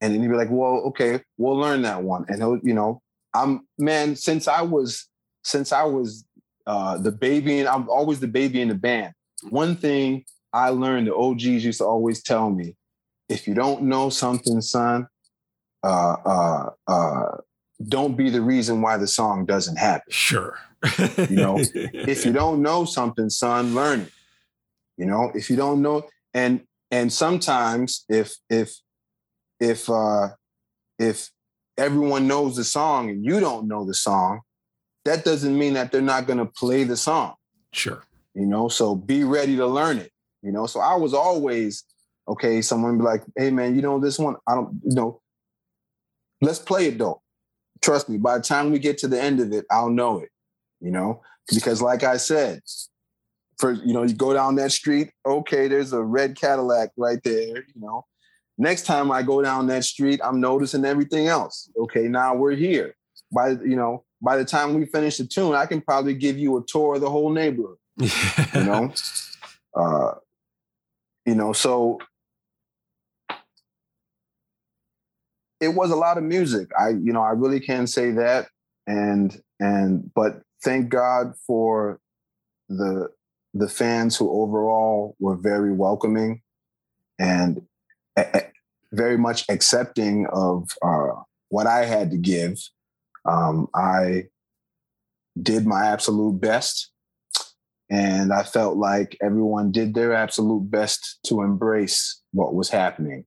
and then he'd be like well okay we'll learn that one. And he'll you know i'm man since i was since i was uh, the baby, and I'm always the baby in the band. One thing I learned, the OGs used to always tell me, if you don't know something, son, uh, uh, uh, don't be the reason why the song doesn't happen. Sure. you know, if you don't know something, son, learn it. You know, if you don't know, and and sometimes if if if uh if everyone knows the song and you don't know the song, that doesn't mean that they're not going to play the song. Sure. You know, so be ready to learn it. You know, so I was always okay. Someone be like, "Hey, man, you know this one? I don't you know. Let's play it though. Trust me. By the time we get to the end of it, I'll know it. You know, because like I said, for you know, you go down that street. Okay, there's a red Cadillac right there. You know, next time I go down that street, I'm noticing everything else. Okay, now we're here. By you know, by the time we finish the tune, I can probably give you a tour of the whole neighborhood. you know, uh, you know, so it was a lot of music. I, you know, I really can say that. And and but thank God for the the fans who overall were very welcoming and a- very much accepting of uh, what I had to give. Um, I did my absolute best, and I felt like everyone did their absolute best to embrace what was happening.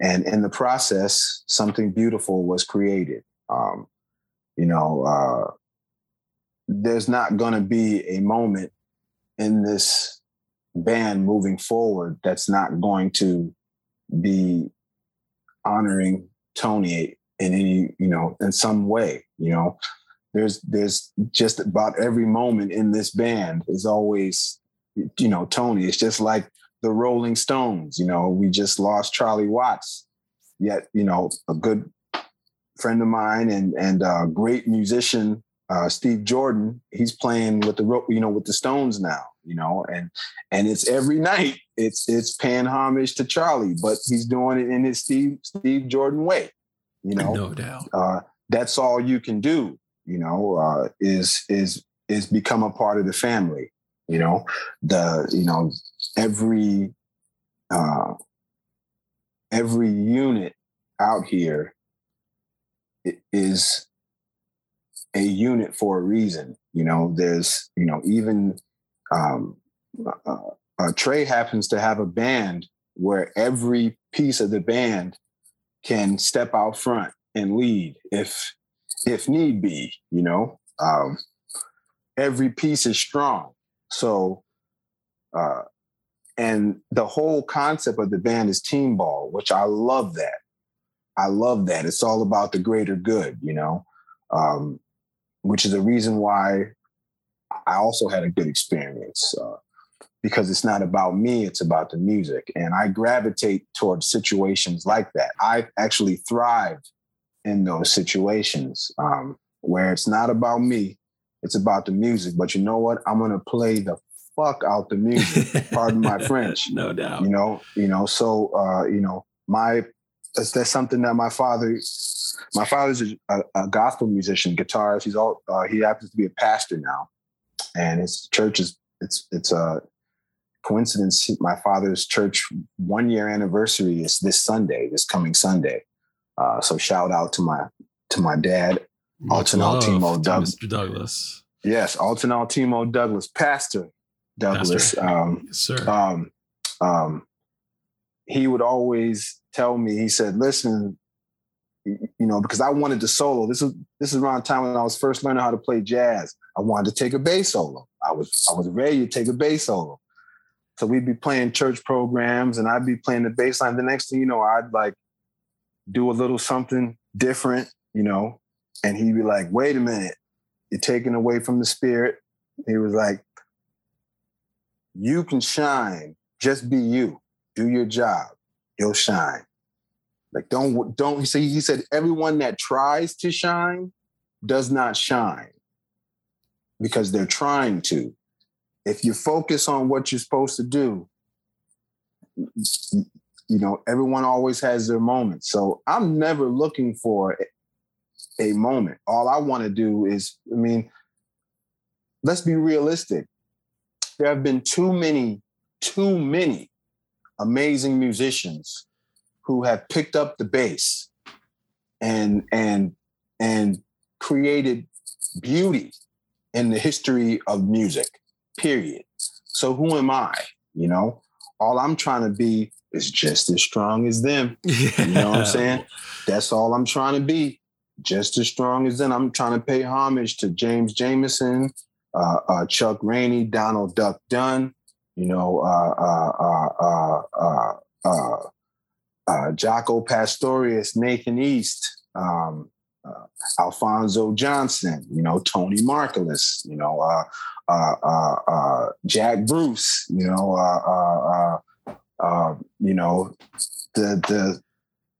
And in the process, something beautiful was created. Um, you know, uh, there's not going to be a moment in this band moving forward that's not going to be honoring Tony in any, you know, in some way. You know, there's there's just about every moment in this band is always, you know, Tony. It's just like the Rolling Stones. You know, we just lost Charlie Watts, yet you know, a good friend of mine and and a great musician uh, Steve Jordan, he's playing with the you know with the Stones now, you know, and and it's every night. It's it's paying homage to Charlie, but he's doing it in his Steve Steve Jordan way, you know. No doubt. Uh, that's all you can do, you know. Uh, is is is become a part of the family, you know. The you know every uh, every unit out here is a unit for a reason. You know, there's, you know, even um, uh, uh, Trey happens to have a band where every piece of the band can step out front and lead if if need be. You know, um, every piece is strong. So, uh, and the whole concept of the band is team ball, which I love that. I love that. It's all about the greater good, you know. Um, which is a reason why I also had a good experience uh, because it's not about me, it's about the music. And I gravitate towards situations like that. I actually thrive in those situations um, where it's not about me, it's about the music. But you know what? I'm to play the fuck out the music. Pardon my French. No doubt. You know, you know, so, uh, you know, my, that's, that's something that my father my father's a, a gospel musician, guitarist. He's all uh, he happens to be a pastor now, and his church is it's it's a coincidence. My father's church one year anniversary is this Sunday, this coming Sunday. Uh, so shout out to my to my dad, Alton Altimo Douglas. Mr. Douglas. Yes, Alton Altimo Douglas, Pastor Douglas. Pastor. Um, yes, sir. Um, um, he would always tell me. He said, "Listen, you know, because I wanted to solo. This is this is around the time when I was first learning how to play jazz. I wanted to take a bass solo. I was I was ready to take a bass solo. So we'd be playing church programs, and I'd be playing the bass line. The next thing you know, I'd like do a little something different, you know, and he'd be like, "Wait a minute, you're taking away from the spirit." He was like, "You can shine. Just be you. Do your job. You'll shine." Like don't don't he said he said everyone that tries to shine does not shine because they're trying to. If you focus on what you're supposed to do, you know, everyone always has their moment. So I'm never looking for a moment. All I want to do is, I mean, let's be realistic. There have been too many, too many amazing musicians who have picked up the bass and and and created beauty in the history of music period so who am i you know all i'm trying to be is just as strong as them yeah. you know what i'm saying that's all i'm trying to be just as strong as then. I'm trying to pay homage to James Jamerson, uh, uh, Chuck Rainey, Donald Duck Dunn, you know, uh, uh, uh, Jaco Pastorius, Nathan East, um, Alphonso Johnson, you know, Tony Markellis, you know, Jack Bruce, you know, you know, the the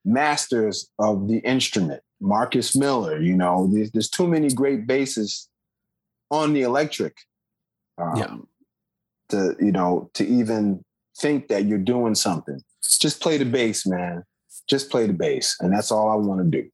masters of the instrument, Marcus Miller. You know, there's, there's too many great basses on the electric. Um, yeah. To you know, to even think that you're doing something, just play the bass, man. Just play the bass, and that's all I want to do.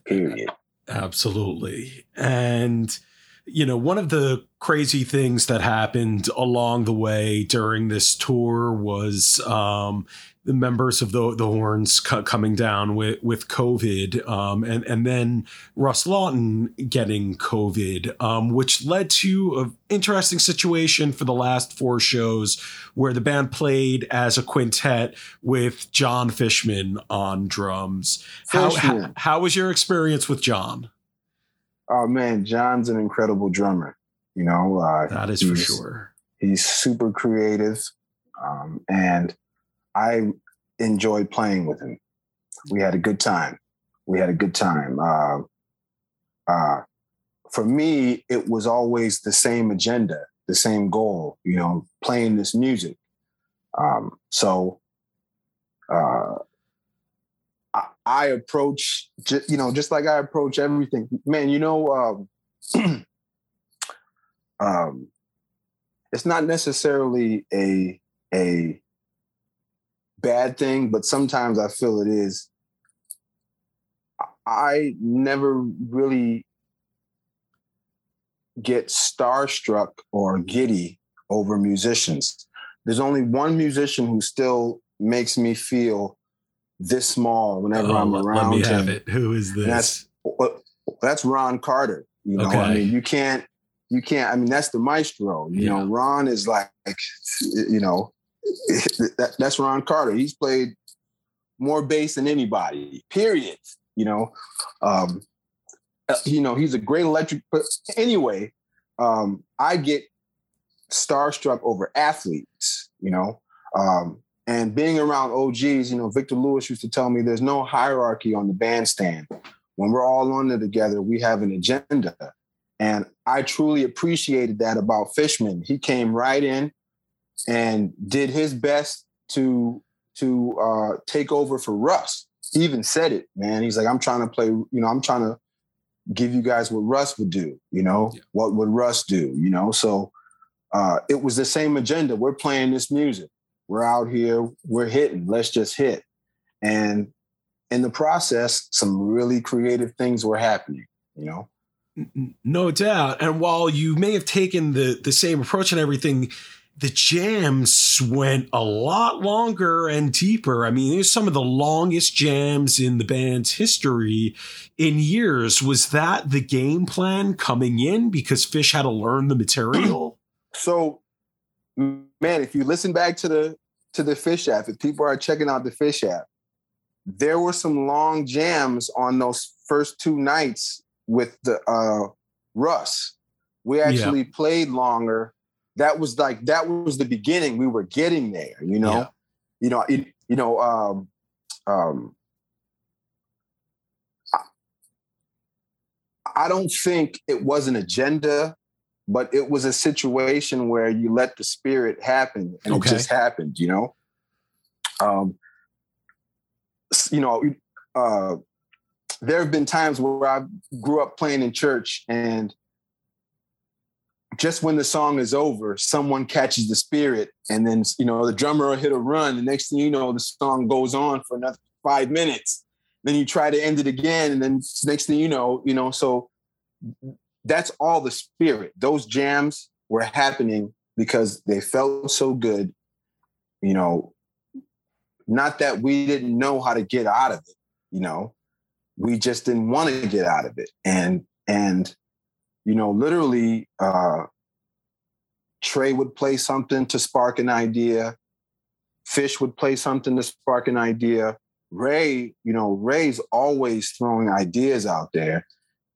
Period. Absolutely, and you know, one of the crazy things that happened along the way during this tour was um, the members of the the horns coming down with with COVID, um, and and then Russ Lawton getting COVID, um, which led to an interesting situation for the last four shows where the band played as a quintet with Jon Fishman on drums. How, how, how was your experience with Jon? Oh man, Jon's an incredible drummer. You know, uh, that is for sure. He's super creative, um, and I enjoyed playing with him. We had a good time. We had a good time. Uh, uh, for me, it was always the same agenda, the same goal, you know, playing this music. Um, so uh, I, approach, you know, just like I approach everything. Man, you know, um, um, it's not necessarily a a bad thing, but sometimes I feel it is. I never really get starstruck or giddy over musicians. There's only one musician who still makes me feel this small whenever oh, I'm around. Let me him. have it. Who is this? that's that's Ron Carter. You know, okay. I mean, you can't, you can't. I mean, that's the maestro. You yeah. know, Ron is like, you know, that, that's Ron Carter. He's played more bass than anybody. Period. You know, um, uh, you know he's a great electric. But anyway, um, I get starstruck over athletes. You know, um, and being around OGs. You know, Victor Lewis used to tell me there's no hierarchy on the bandstand. When we're all on there together, we have an agenda. And I truly appreciated that about Fishman. He came right in and did his best to to uh, take over for Russ. He even said it, man. He's like, I'm trying to play, you know, I'm trying to give you guys what Russ would do, you know, yeah. what would Russ do, you know? So uh, it was the same agenda. We're playing this music. We're out here, we're hitting, let's just hit. And in the process, some really creative things were happening, you know? No doubt. And while you may have taken the the same approach and everything, the jams went a lot longer and deeper. I mean, there's some of the longest jams in the band's history in years. Was that the game plan coming in because Fish had to learn the material? So, man, if you listen back to the to the Phish app, if people are checking out the Phish app, there were some long jams on those first two nights with the uh, Russ. We actually yeah. played longer that was like that was the beginning. We were getting there, you know. Yeah. You know, it, you know, um, um, I, I don't think it was an agenda, but it was a situation where you let the spirit happen and okay. it just happened, you know. Um, you know, uh, there have been times where I grew up playing in church and just when the song is over, someone catches the spirit, and then you know the drummer will hit a run. The next thing you know, the song goes on for another five minutes. Then you try to end it again, and then next thing you know, you know. So that's all the spirit. Those jams were happening because they felt so good. You know, not that we didn't know how to get out of it. You know, we just didn't want to get out of it, and and you know, literally, uh, Trey would play something to spark an idea. Fish would play something to spark an idea. Ray, you know, Ray's always throwing ideas out there.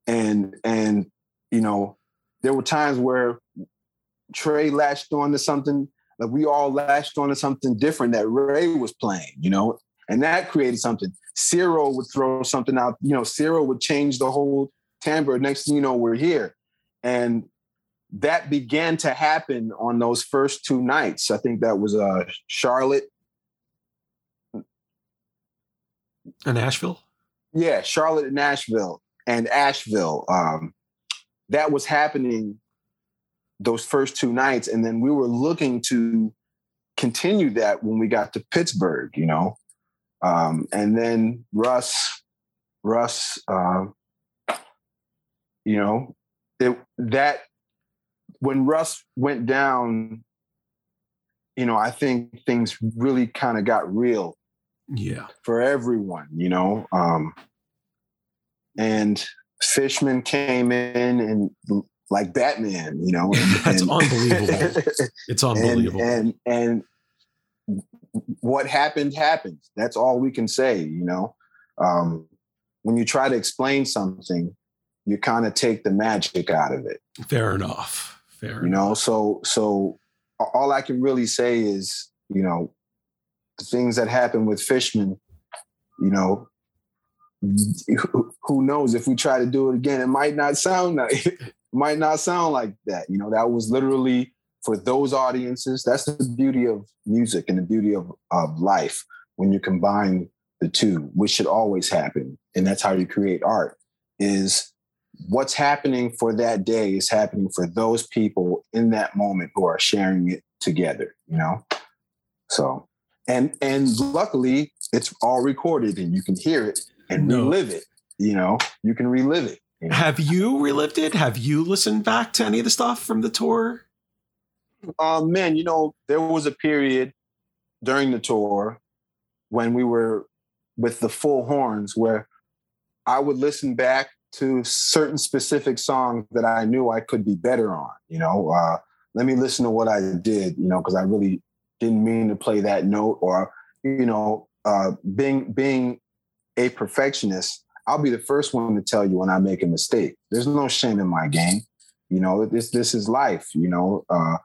And and you know, there were times where Trey latched on to something, like we all latched on to something different that Ray was playing, you know, and that created something. Ciro would throw something out, you know, Ciro would change the whole timbre. Next thing you know, we're here. And that began to happen on those first two nights. I think that was uh Charlotte. And Nashville? Yeah, Charlotte and Nashville and Asheville. Um, that was happening those first two nights. And then we were looking to continue that when we got to Pittsburgh, you know. Um, and then Russ, Russ, uh, you know, it, that when Russ went down, you know, I think things really kind of got real. Yeah. For everyone, you know. Um, and Fishman came in and like Batman, you know. And, That's and, unbelievable. It's unbelievable. And, and and what happened happened. That's all we can say, you know. Um, when you try to explain something, you kind of take the magic out of it. Fair enough. Fair. You know, so so all I can really say is, you know, the things that happened with Fishman, you know, who knows if we try to do it again, it might not sound like it might not sound like that. You know, that was literally for those audiences. That's the beauty of music and the beauty of, of life when you combine the two, which should always happen. And that's how you create art is what's happening for that day is happening for those people in that moment who are sharing it together, you know? So and and luckily it's all recorded and you can hear it and No. relive it. You know, you can relive it. you know? Have you relived it? Have you listened back to any of the stuff from the tour? Um, man, you know, there was a period during the tour when we were with the full horns where I would listen back to certain specific songs that I knew I could be better on. You know, uh, let me listen to what I did, you know, because I really didn't mean to play that note or, you know, uh, being being a perfectionist, I'll be the first one to tell you when I make a mistake. There's no shame in my game. You know, this this is life. You know, uh,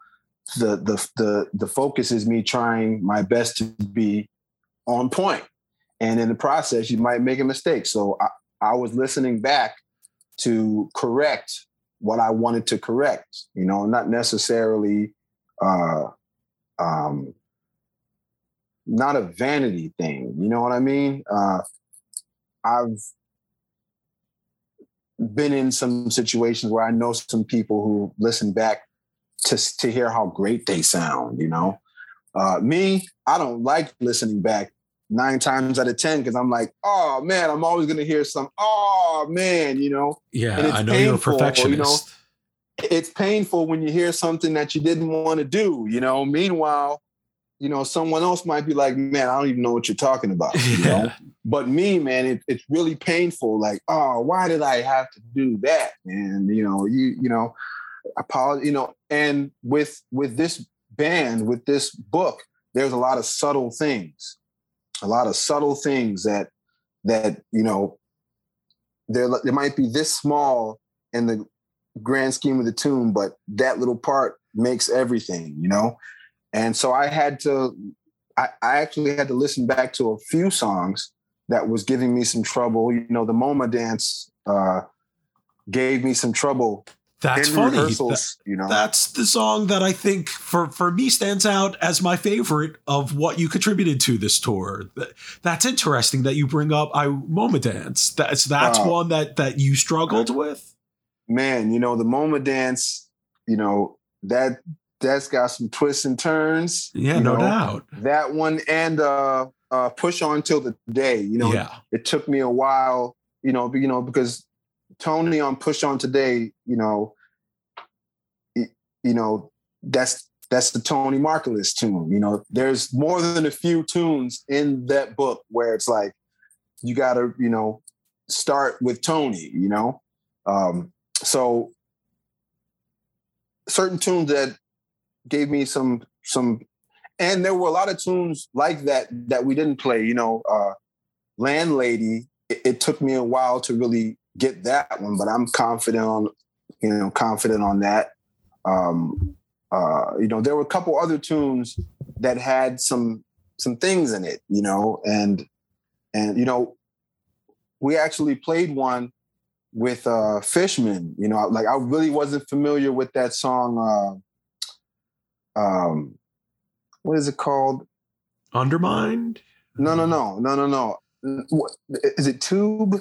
the the the the focus is me trying my best to be on point, and in the process, you might make a mistake. So I, I was listening back to correct what I wanted to correct. You know, not necessarily. Uh, um, not a vanity thing. You know what I mean? Uh, I've been in some situations where I know some people who listen back to to hear how great they sound. You know, uh, me, I don't like listening back nine times out of ten because I'm like, oh man, I'm always gonna hear some, oh man, you know. Yeah, I know you're a painful, you know? perfectionist. It's painful when you hear something that you didn't want to do. You know, meanwhile. You know, someone else might be like, "Man, I don't even know what you're talking about." You know? But me man it, it's really painful like oh why did i have to do that? And you know you you know apologize you know and with with this band with this book there's a lot of subtle things a lot of subtle things that that you know there there might be this small in the grand scheme of the tune but that little part makes everything you know? And so i had to I actually had to listen back to a few songs that was giving me some trouble. You know, the Moma dance uh, gave me some trouble That's in funny. rehearsals. you know, That's the song that I think for for me stands out as my favorite of what you contributed to this tour. That- That's interesting that you bring up I Moma Dance. That's that's Wow. one that that you struggled with. man, you know, the Moma dance. You know that that's got some twists and turns. Yeah, no know, doubt. That one and uh, uh, push on till the day. You know, yeah, it took me a while. You know, you know because Tony on push on today. You know, y- you know that's that's the Tony Markellis tune. You know, there's more than a few tunes in that book where it's like you got to you know start with Tony. You know, um, so certain tunes that gave me some some and there were a lot of tunes like that that we didn't play you know uh landlady, it, it took me a while to really get that one, but I'm confident on, you know, confident on that. Um, uh, you know, there were a couple other tunes that had some some things in it, you know, and and you know, we actually played one with uh Fishman, you know, like I really wasn't familiar with that song uh um what is it called? Undermind? No, no, no, no, no, no. What, is it Tube?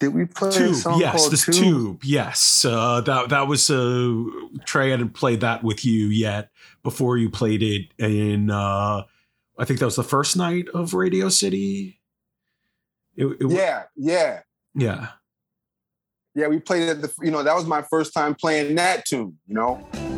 Did we play Tube, yes, called this Tube? tube, yes. Uh, that that was uh, Trey hadn't played that with you yet before you played it in. Uh, I think that was the first night of Radio City. It, it, Yeah, yeah, yeah. yeah. We played it. The, you know, that was my first time playing that tune. You know.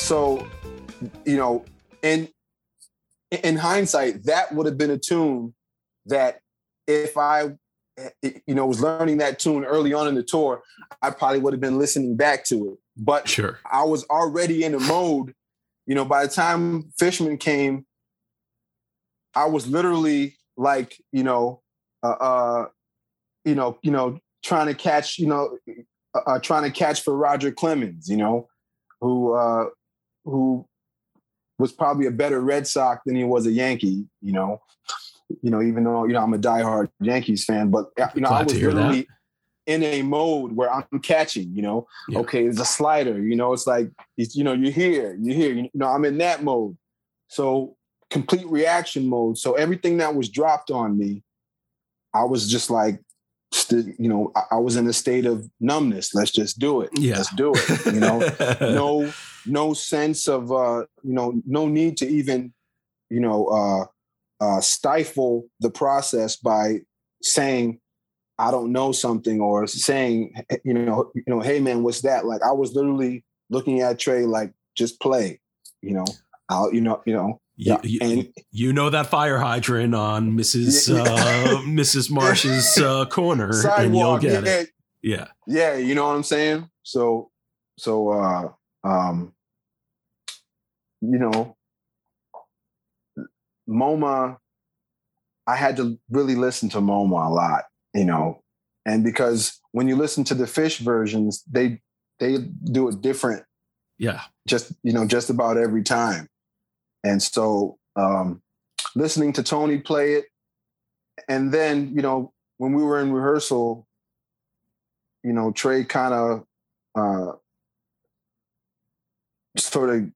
So, you know, in in hindsight, that would have been a tune that if I, you know, was learning that tune early on in the tour, I probably would have been listening back to it. But Sure. I was already in a mode. You know, by the time Fishman came, I was literally like, you know, uh, uh you know, you know, trying to catch, you know, uh, uh, trying to catch for Roger Clemens, you know, who uh who was probably a better Red Sox than he was a Yankee, you know. You know, even though you know I'm a diehard Yankees fan, but uh, you know I Glad to was hear that. in a mode where I'm catching. You know, Yeah. okay, it's a slider. You know, it's like it's, you know you're here, you're here. You know, I'm in that mode. So complete reaction mode. So everything that was dropped on me, I was just like, st- you know, I, I was in a state of numbness. Let's just do it. Yeah. Let's do it. You know, no no sense of uh you know no need to even you know uh uh stifle the process by saying i don't know something or saying you know you know hey man what's that like i was literally looking at trey like just play you know i'll you know you know You, yeah, you, and- you know that fire hydrant on Mrs. Yeah. Uh, Mrs. Marsh's uh, corner, and you'll sidewalk get yeah, it. Yeah, yeah you know what i'm saying so so uh um you know moma i had to really listen to moma a lot you know and because when you listen to the Phish versions they they do it different yeah, just you know just about every time. And so um listening to tony play it and then you know when we were in rehearsal you know trey kind of uh sort of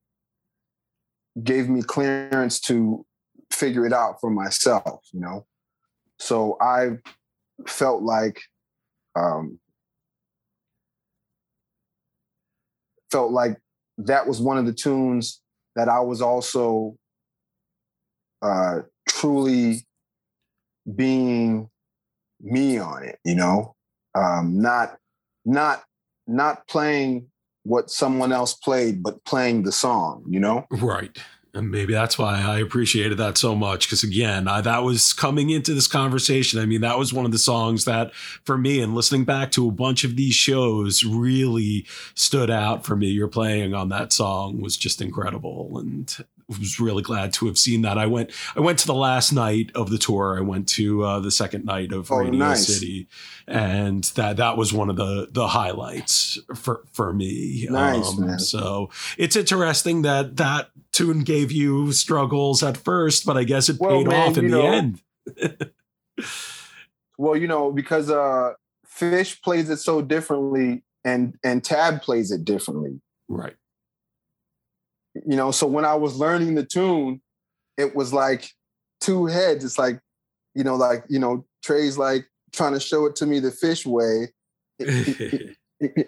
gave me clearance to figure it out for myself you know? So i felt like um felt like that was one of the tunes that I was also uh, truly being me on it, you know, um, not not not playing what someone else played, but playing the song, you know. right. And maybe that's why I appreciated that so much. Because again, I, that was coming into this conversation. I mean, that was one of the songs that, for me, and listening back to a bunch of these shows, really stood out for me. Your playing on that song was just incredible, and was really glad to have seen that. I went, I went to the last night of the tour. I went to uh, the second night of Oh, Radio nice. City, and that that was one of the the highlights for for me. Um, Nice, man. So it's interesting that that tune gave you struggles at first, but I guess it Well, paid man, off in the know, end. Well, you know, because uh, Phish plays it so differently, and and Tab plays it differently. Right. You know so when i was learning the tune it was like two heads. It's like, you know, like, you know, Trey's like trying to show it to me the Phish way.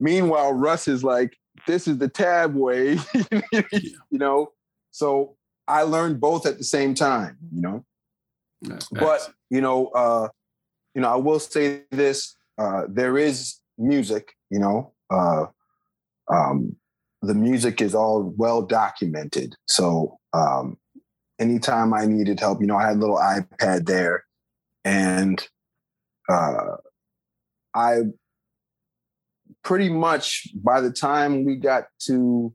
Meanwhile, Russ is like, this is the tab way, you know? So I learned both at the same time, you know? But, you know, uh, you know, I will say this, uh, there is music, you know, uh, um, the music is all well documented. So um, anytime I needed help, you know, I had a little iPad there and uh, I pretty much by the time we got to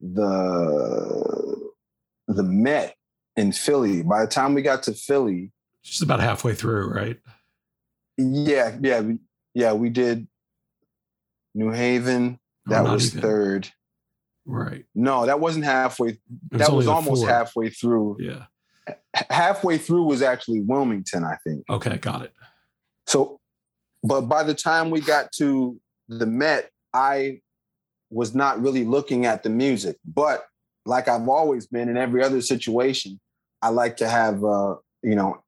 the the Met in Philly, by the time we got to Philly, just about halfway through, right? Yeah, yeah, yeah. We did New Haven. Oh, that was even. third. Right. No, that wasn't halfway. That was almost four. halfway through. Yeah. Halfway through was actually Wilmington, I think. Okay, got it. So, but by the time we got to the Met, I was not really looking at the music. But like I've always been in every other situation, I like to have, uh, you know,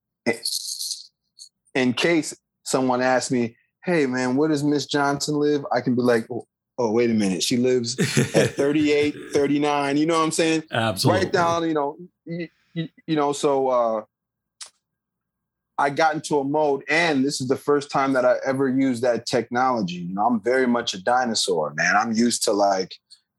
in case someone asks me, hey man, where does Miss Johnson live? I can be like, oh, oh, wait a minute, she lives at 38, 39. You know what I'm saying? Absolutely. Right down, you know, you, you, you know, so uh, I got into a mode, and this is the first time that I ever used that technology. You know, I'm very much a dinosaur, man. I'm used to like,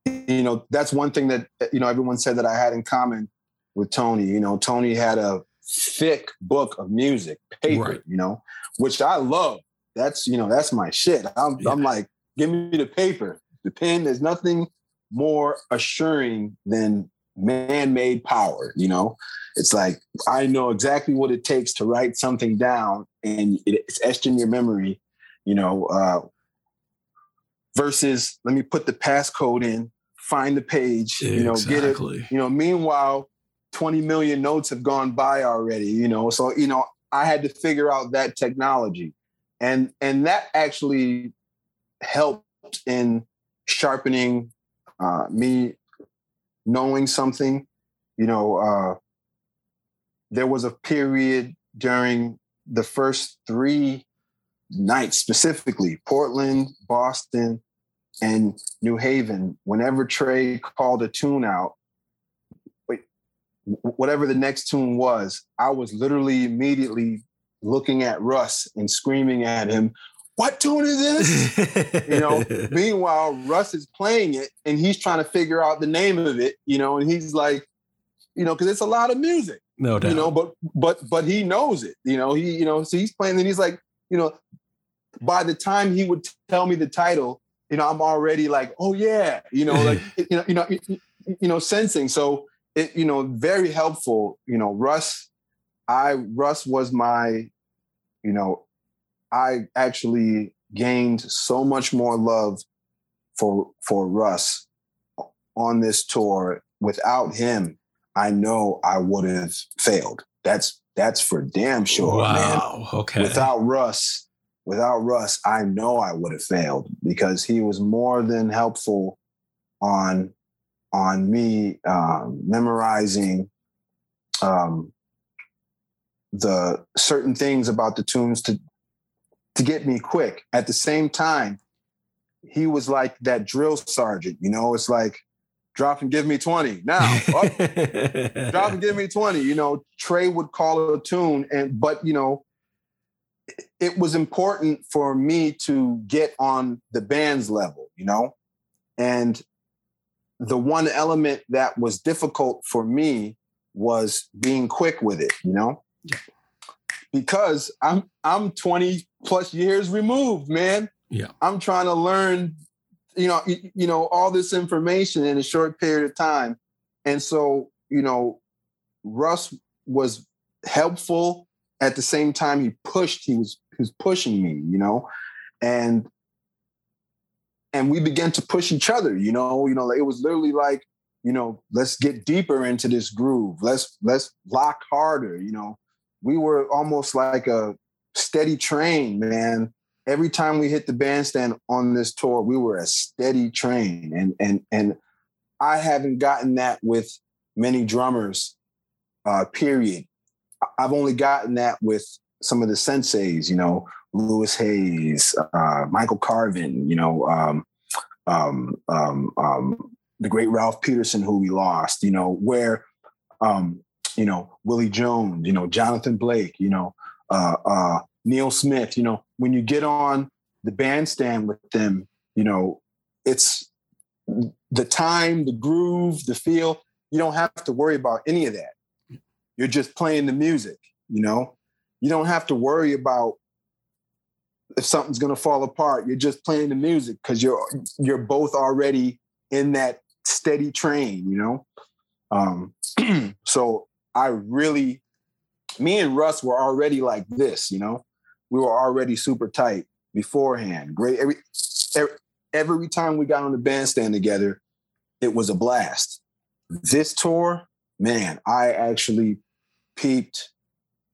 you know, that's one thing that you know everyone said that I had in common with Tony. You know, Tony had a thick book of music, paper, right. you know, which I love. That's you know, that's my shit. I'm, yeah. I'm like, give me the paper, the pen. There's nothing more assuring than man-made power. You know, it's like I know exactly what it takes to write something down, and it's etched in your memory. You know, uh, versus let me put the passcode in, find the page, you know, get it. You know, meanwhile, 20 million notes have gone by already. You know, so you know, I had to figure out that technology, and and that actually helped in sharpening uh, me knowing something. You know, uh, there was a period during the first three nights, specifically Portland, Boston, and New Haven. Whenever Trey called a tune out, whatever the next tune was, I was literally immediately looking at Russ and screaming at him, what tune is this? you know, meanwhile, Russ is playing it and he's trying to figure out the name of it, you know, and he's like, you know, because it's a lot of music. No doubt. You know, but but but he knows it, you know, he, you know, so he's playing and he's like, you know, by the time he would tell me the title, you know, I'm already like, oh yeah, you know, like you know, you know, you know, sensing. So it, you know, very helpful. You know, Russ, I Russ was my, you know, I actually gained so much more love for for Russ on this tour. Without him, I know I would have failed. That's that's for damn sure, wow. man. Okay. Without Russ, without Russ, I know I would have failed because he was more than helpful on on me um, memorizing um, the certain things about the tunes to to get me quick. At the same time, he was like that drill sergeant. You know, it's like drop and give me 20 now oh, drop and give me 20 you know trey would call a tune and but you know it was important for me to get on the band's level you know and the one element that was difficult for me was being quick with it you know. Because i'm i'm 20 plus years removed, man. Yeah. I'm trying to learn, you know, you, you know, all this information in a short period of time. And so, you know, Russ was helpful at the same time he pushed, he was he was pushing me, you know, and and we began to push each other, you know, you know, it was literally like, you know, let's get deeper into this groove. Let's let's lock harder, you know. We were almost like a steady train, man. Every time we hit the bandstand on this tour, we were a steady train. And and and I haven't gotten that with many drummers uh, period. I've only gotten that with some of the senseis, you know, Louis Hayes, uh, Michael Carvin, you know, um, um, um, um, the great Ralph Peterson, who we lost, you know, where, um, you know, Willie Jones, you know, Jonathan Blake, you know, uh, uh, Neil Smith, you know, when you get on the bandstand with them, you know, it's the time, the groove, the feel. You don't have to worry about any of that. You're just playing the music, you know? You don't have to worry about if something's going to fall apart. You're just playing the music because you're you're both already in that steady train, you know? Um, so I really me and Russ were already like this, you know? We were already super tight beforehand. Great every every, every time we got on the bandstand together, it was a blast. This tour, man, I actually peeped,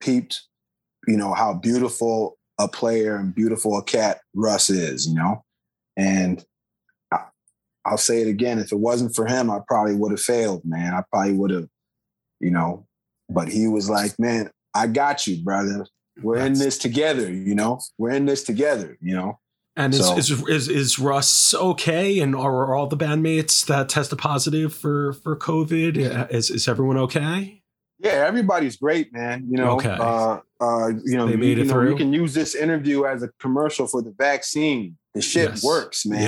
peeped, you know, how beautiful a player and beautiful a cat Russ is, you know? And I, I'll say it again. If it wasn't for him, I probably would have failed, man. I probably would have, you know, but he was like, man, I got you, brother. We're in this together, you know? We're in this together, you know? And is, so, is, is is Russ okay? And are all the bandmates that tested positive for for COVID? Is is everyone okay? Yeah, everybody's great, man. You know, okay. uh, uh, you know, they made you, it you know, through. You can use this interview as a commercial for the vaccine. The shit yes. works, man.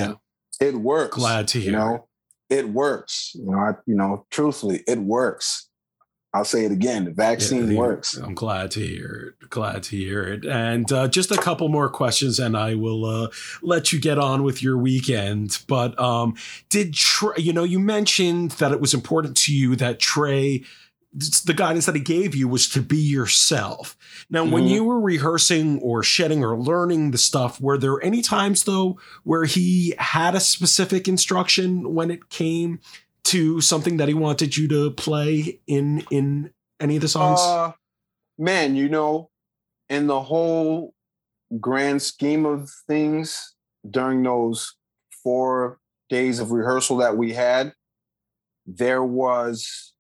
Yeah. It works. Glad to hear. You know, it works. You know, I, you know, truthfully, it works. I'll say it again. The vaccine yeah, works. I'm glad to hear it. Glad to hear it. And uh, just a couple more questions, and I will uh, let you get on with your weekend. But um, did Trey, you know, you mentioned that it was important to you that Trey the guidance that he gave you was to be yourself. Now, mm-hmm. when you were rehearsing or shedding or learning the stuff, were there any times though where he had a specific instruction when it came to something that he wanted you to play in in any of the songs? Uh, man, you know, in the whole grand scheme of things during those four days of rehearsal that we had, there was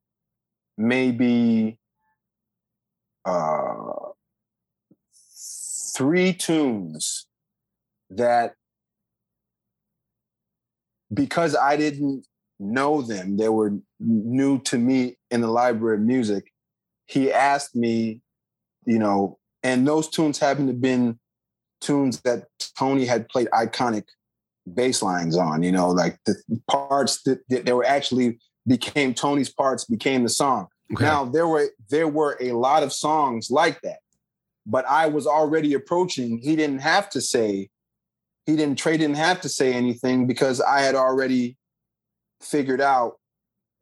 maybe uh, three tunes that because I didn't know them, they were new to me in the library of music. He asked me, you know, and those tunes happened to have been tunes that Tony had played iconic bass lines on, you know, like the parts that, that they were actually became Tony's parts became the song. Okay. Now there were there were a lot of songs like that, but I was already approaching. He didn't have to say, he didn't Trey didn't have to say anything because I had already figured out.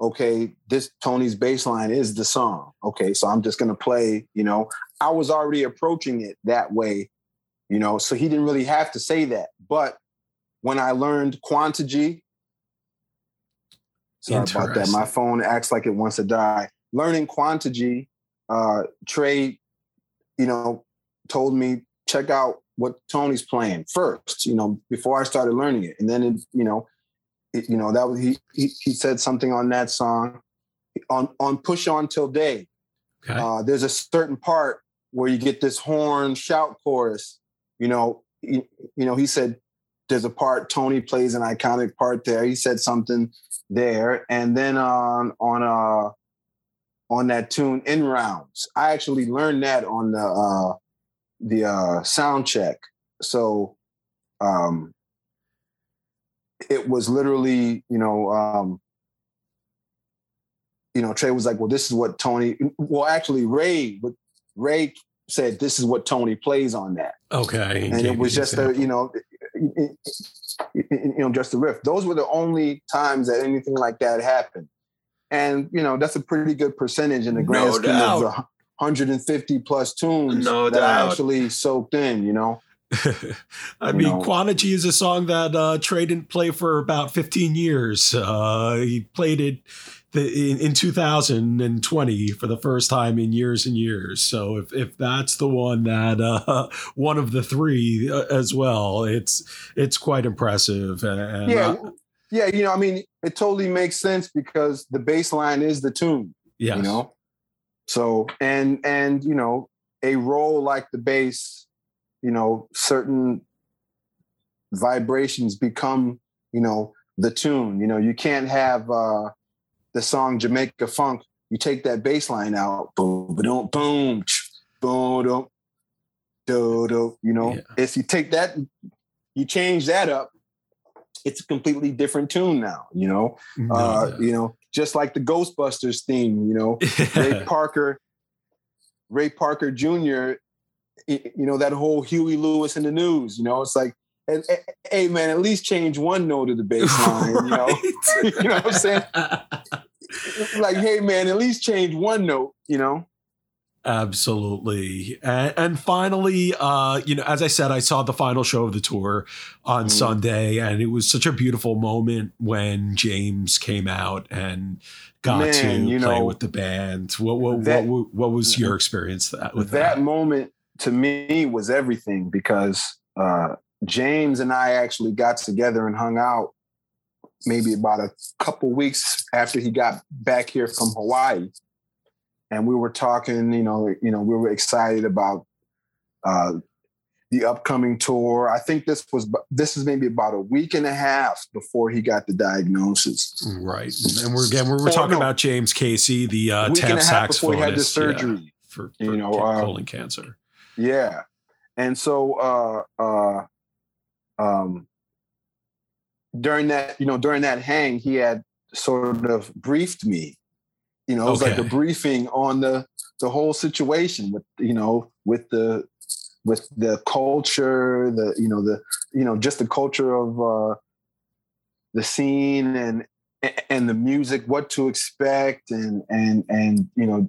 Okay, this Tony's bass line is the song. Okay, so I'm just gonna play. You know, I was already approaching it that way. You know, so he didn't really have to say that. But when I learned Quantegy, Sorry about that. My phone acts like it wants to die. Learning Quantegy, uh, Trey, you know, told me check out what Tony's playing first, you know, before I started learning it. And then, it, you know, it, you know, that was, he, he, he said something on that song on, on Push On Till Day. Okay. Uh, there's a certain part where you get this horn shout chorus, you know, you, you know, he said, there's a part Tony plays an iconic part there. He said something there, and then on on uh on that tune in rounds, I actually learned that on the uh the uh sound check. So um it was literally, you know, um you know, Trey was like, "Well, this is what Tony." Well, actually, Ray, but Ray said, "This is what Tony plays on that." Okay, and it was just a, you know, you know, just the riff. Those were the only times that anything like that happened. And, you know, that's a pretty good percentage in the grand no scheme doubt. of the 150 plus tunes no that doubt. I actually soaked in, you know. I you mean, know. Quantegy is a song that uh, Trey didn't play for about 15 years. Uh, he played it the, in, in 2020 for the first time in years and years. So if, if that's the one that uh, one of the three uh, as well, it's it's quite impressive. And, yeah, uh, yeah, you know, I mean, it totally makes sense because the bass line is the tune. Yeah, you know. So and and you know a role like the bass, you know certain vibrations become you know the tune. You know you can't have uh, the song Jamaica Funk. You take that bass line out, boom, boom, boom, boom, boom, do, do. You know, Yeah. if you take that, you change that up, it's a completely different tune now. You know, No uh, doubt. you know, just like the Ghostbusters theme. You know, Ray Parker, Ray Parker Jr. You know that whole Huey Lewis and the News. You know, it's like, hey, man, at least change one note of the bass line. You know, you know what I'm saying? like, hey, man, at least change one note. You know, Absolutely. And, and finally, uh, you know, as I said, I saw the final show of the tour on Mm. Sunday, and it was such a beautiful moment when James came out and got Man, to you play know, with the band. What what, that- what what was your experience that with that that? moment to me was everything because uh, James and I actually got together and hung out maybe about a couple weeks after he got back here from Hawaii, and we were talking. You know, you know, we were excited about uh, the upcoming tour. I think this was this is maybe about a week and a half before he got the diagnosis. Right. And we're again we're, we're talking no. about James Casey, the uh, week and tenor a half before he had the saxophonist yeah, surgery. for, You know, ca- uh, colon cancer. Yeah. And so uh uh um during that, you know, during that hang, he had sort of briefed me. You know, it was like a briefing on the the whole situation with, you know, with the with the culture, the, you know, the, you know, just the culture of uh the scene and and the music, what to expect and and and you know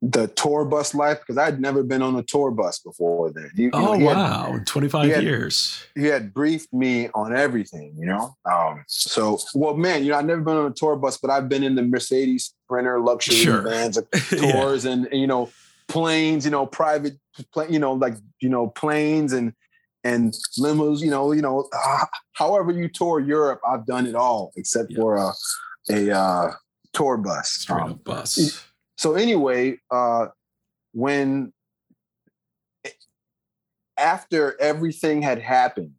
the tour bus life because I'd never been on a tour bus before then. He, you know, Oh had- wow, 25 he had- years. he had briefed me on everything, you know. Um, so, well, man, you know, I've never been on a tour bus, but I've been in the Mercedes Sprinter luxury Sure. vans, Yeah. tours, and, and, you know, planes, you know, private, pla- you know, like you know, planes and and limos, you know, you know, uh, however you tour Europe, I've done it all except Yeah. for a a uh, tour bus. Straight Um, bus. So anyway, uh, when after everything had happened,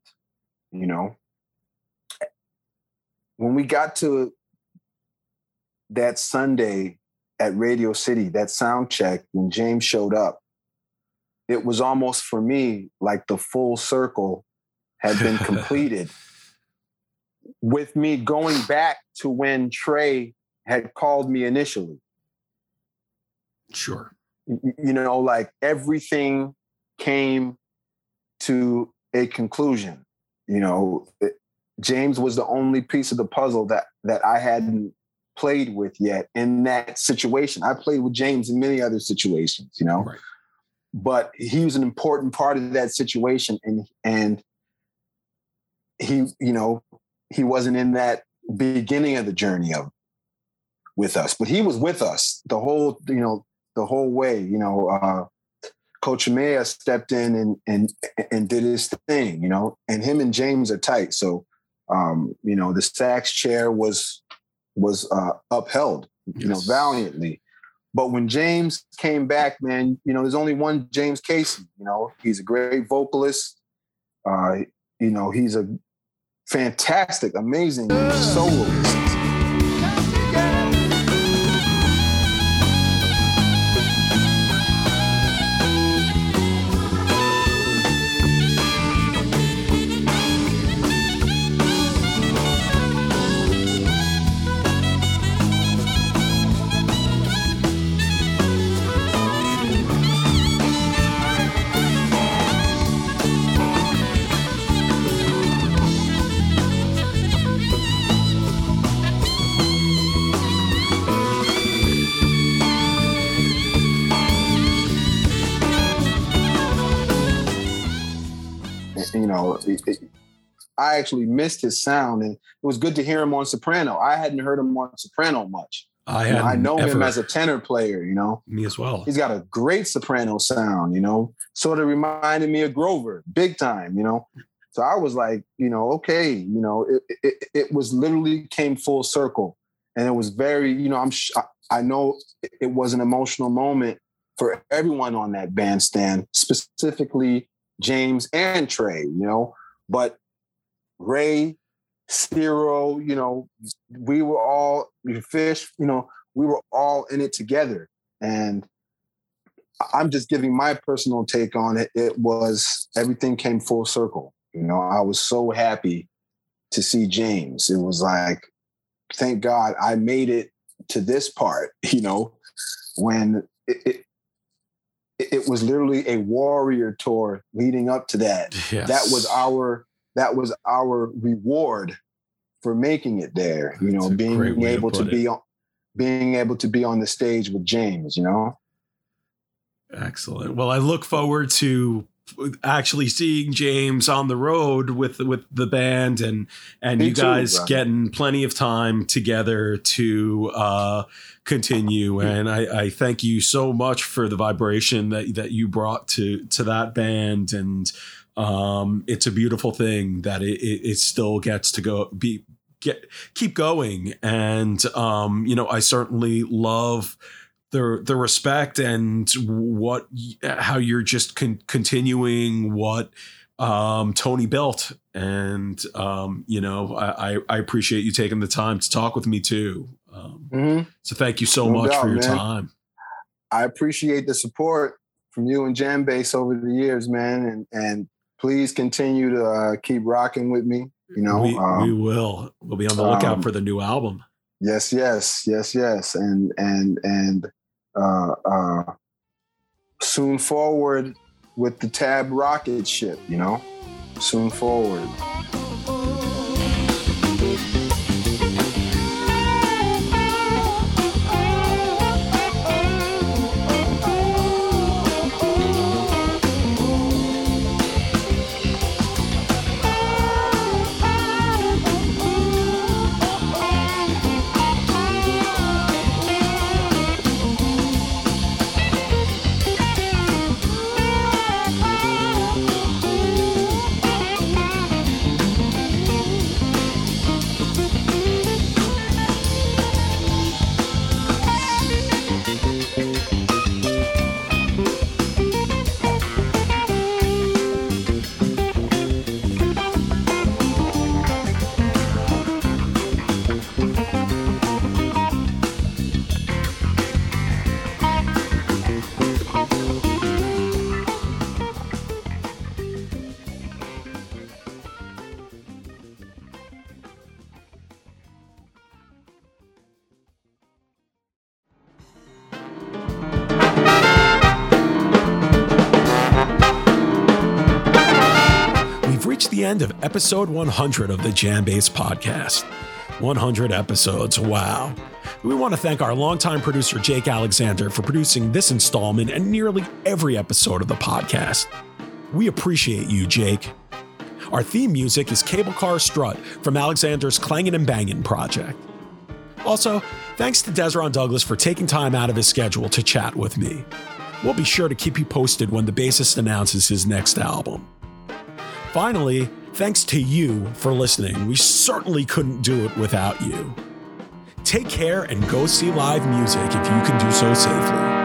you know, when we got to that Sunday at Radio City, that sound check, when James showed up, it was almost for me like the full circle had been completed with me going back to when Trey had called me initially Sure. you know, like everything came to a conclusion. You know, it- James was the only piece of the puzzle that that I hadn't played with yet in that situation. I played with James in many other situations, you know, Right. but he was an important part of that situation, and and he, you know, he wasn't in that beginning of the journey of with us, but he was with us the whole, you know, the whole way. You know, uh, Cochemea stepped in and and and did his thing. You know, and him and James are tight. So, um, you know, the sax chair was was uh, upheld. You know, valiantly. But when James came back, man, you know, there's only one James Casey. You know, he's a great vocalist. Uh, you know, he's a fantastic, amazing soloist. I actually missed his sound, and it was good to hear him on soprano. I hadn't heard him on soprano much. I You know, had I know him as a tenor player. You know, me as well. he's got a great soprano sound. You know, sort of reminded me of Grover, big time. You know, so I was like, you know, okay, you know, it it, it was literally came full circle, and it was very, you know, I'm sh- I know it was an emotional moment for everyone on that bandstand, specifically James and Trey, you know, but Ray, Ciro, you know, we were all fish, you know, we were all in it together. And I'm just giving my personal take on it. It was everything came full circle. You know, I was so happy to see James. It was like, thank God I made it to this part, you know, when it, it, it was literally a warrior tour leading up to that. Yes. That was our that was our reward for making it there. You know, being able to, to be on being able to be on the stage with James, you know. Excellent. Well, I look forward to actually seeing James on the road with with the band and and Me you guys too, getting plenty of time together to uh, continue. And I, I, thank you so much for the vibration that that you brought to to that band. And um, it's a beautiful thing that it, it, it still gets to go be get keep going. And um, you know, I certainly love the the respect and what how you're just con- continuing what um, Tony built, and um, you know I, I appreciate you taking the time to talk with me too. Um, mm-hmm. So thank you so no much doubt, for your man. time. I appreciate the support from you and JamBase over the years, man, and and please continue to uh, keep rocking with me. You know, we, um, we will. We'll be on the lookout um, for the new album. Yes, yes, yes, yes, and and and uh, uh, soon forward with the Tab rocket ship, you know, soon forward. End of episode 100 of the JamBase podcast. 100 episodes, wow. We want to thank our longtime producer, Jake Alexander, for producing this installment and nearly every episode of the podcast. We appreciate you, Jake. Our theme music is Cable Car Strut from Alexander's Clangin' and Bangin' project. Also, thanks to Dezron Douglas for taking time out of his schedule to chat with me. We'll be sure to keep you posted when the bassist announces his next album. Finally, Thanks to you for listening. We certainly couldn't do it without you. Take care and go see live music if you can do so safely.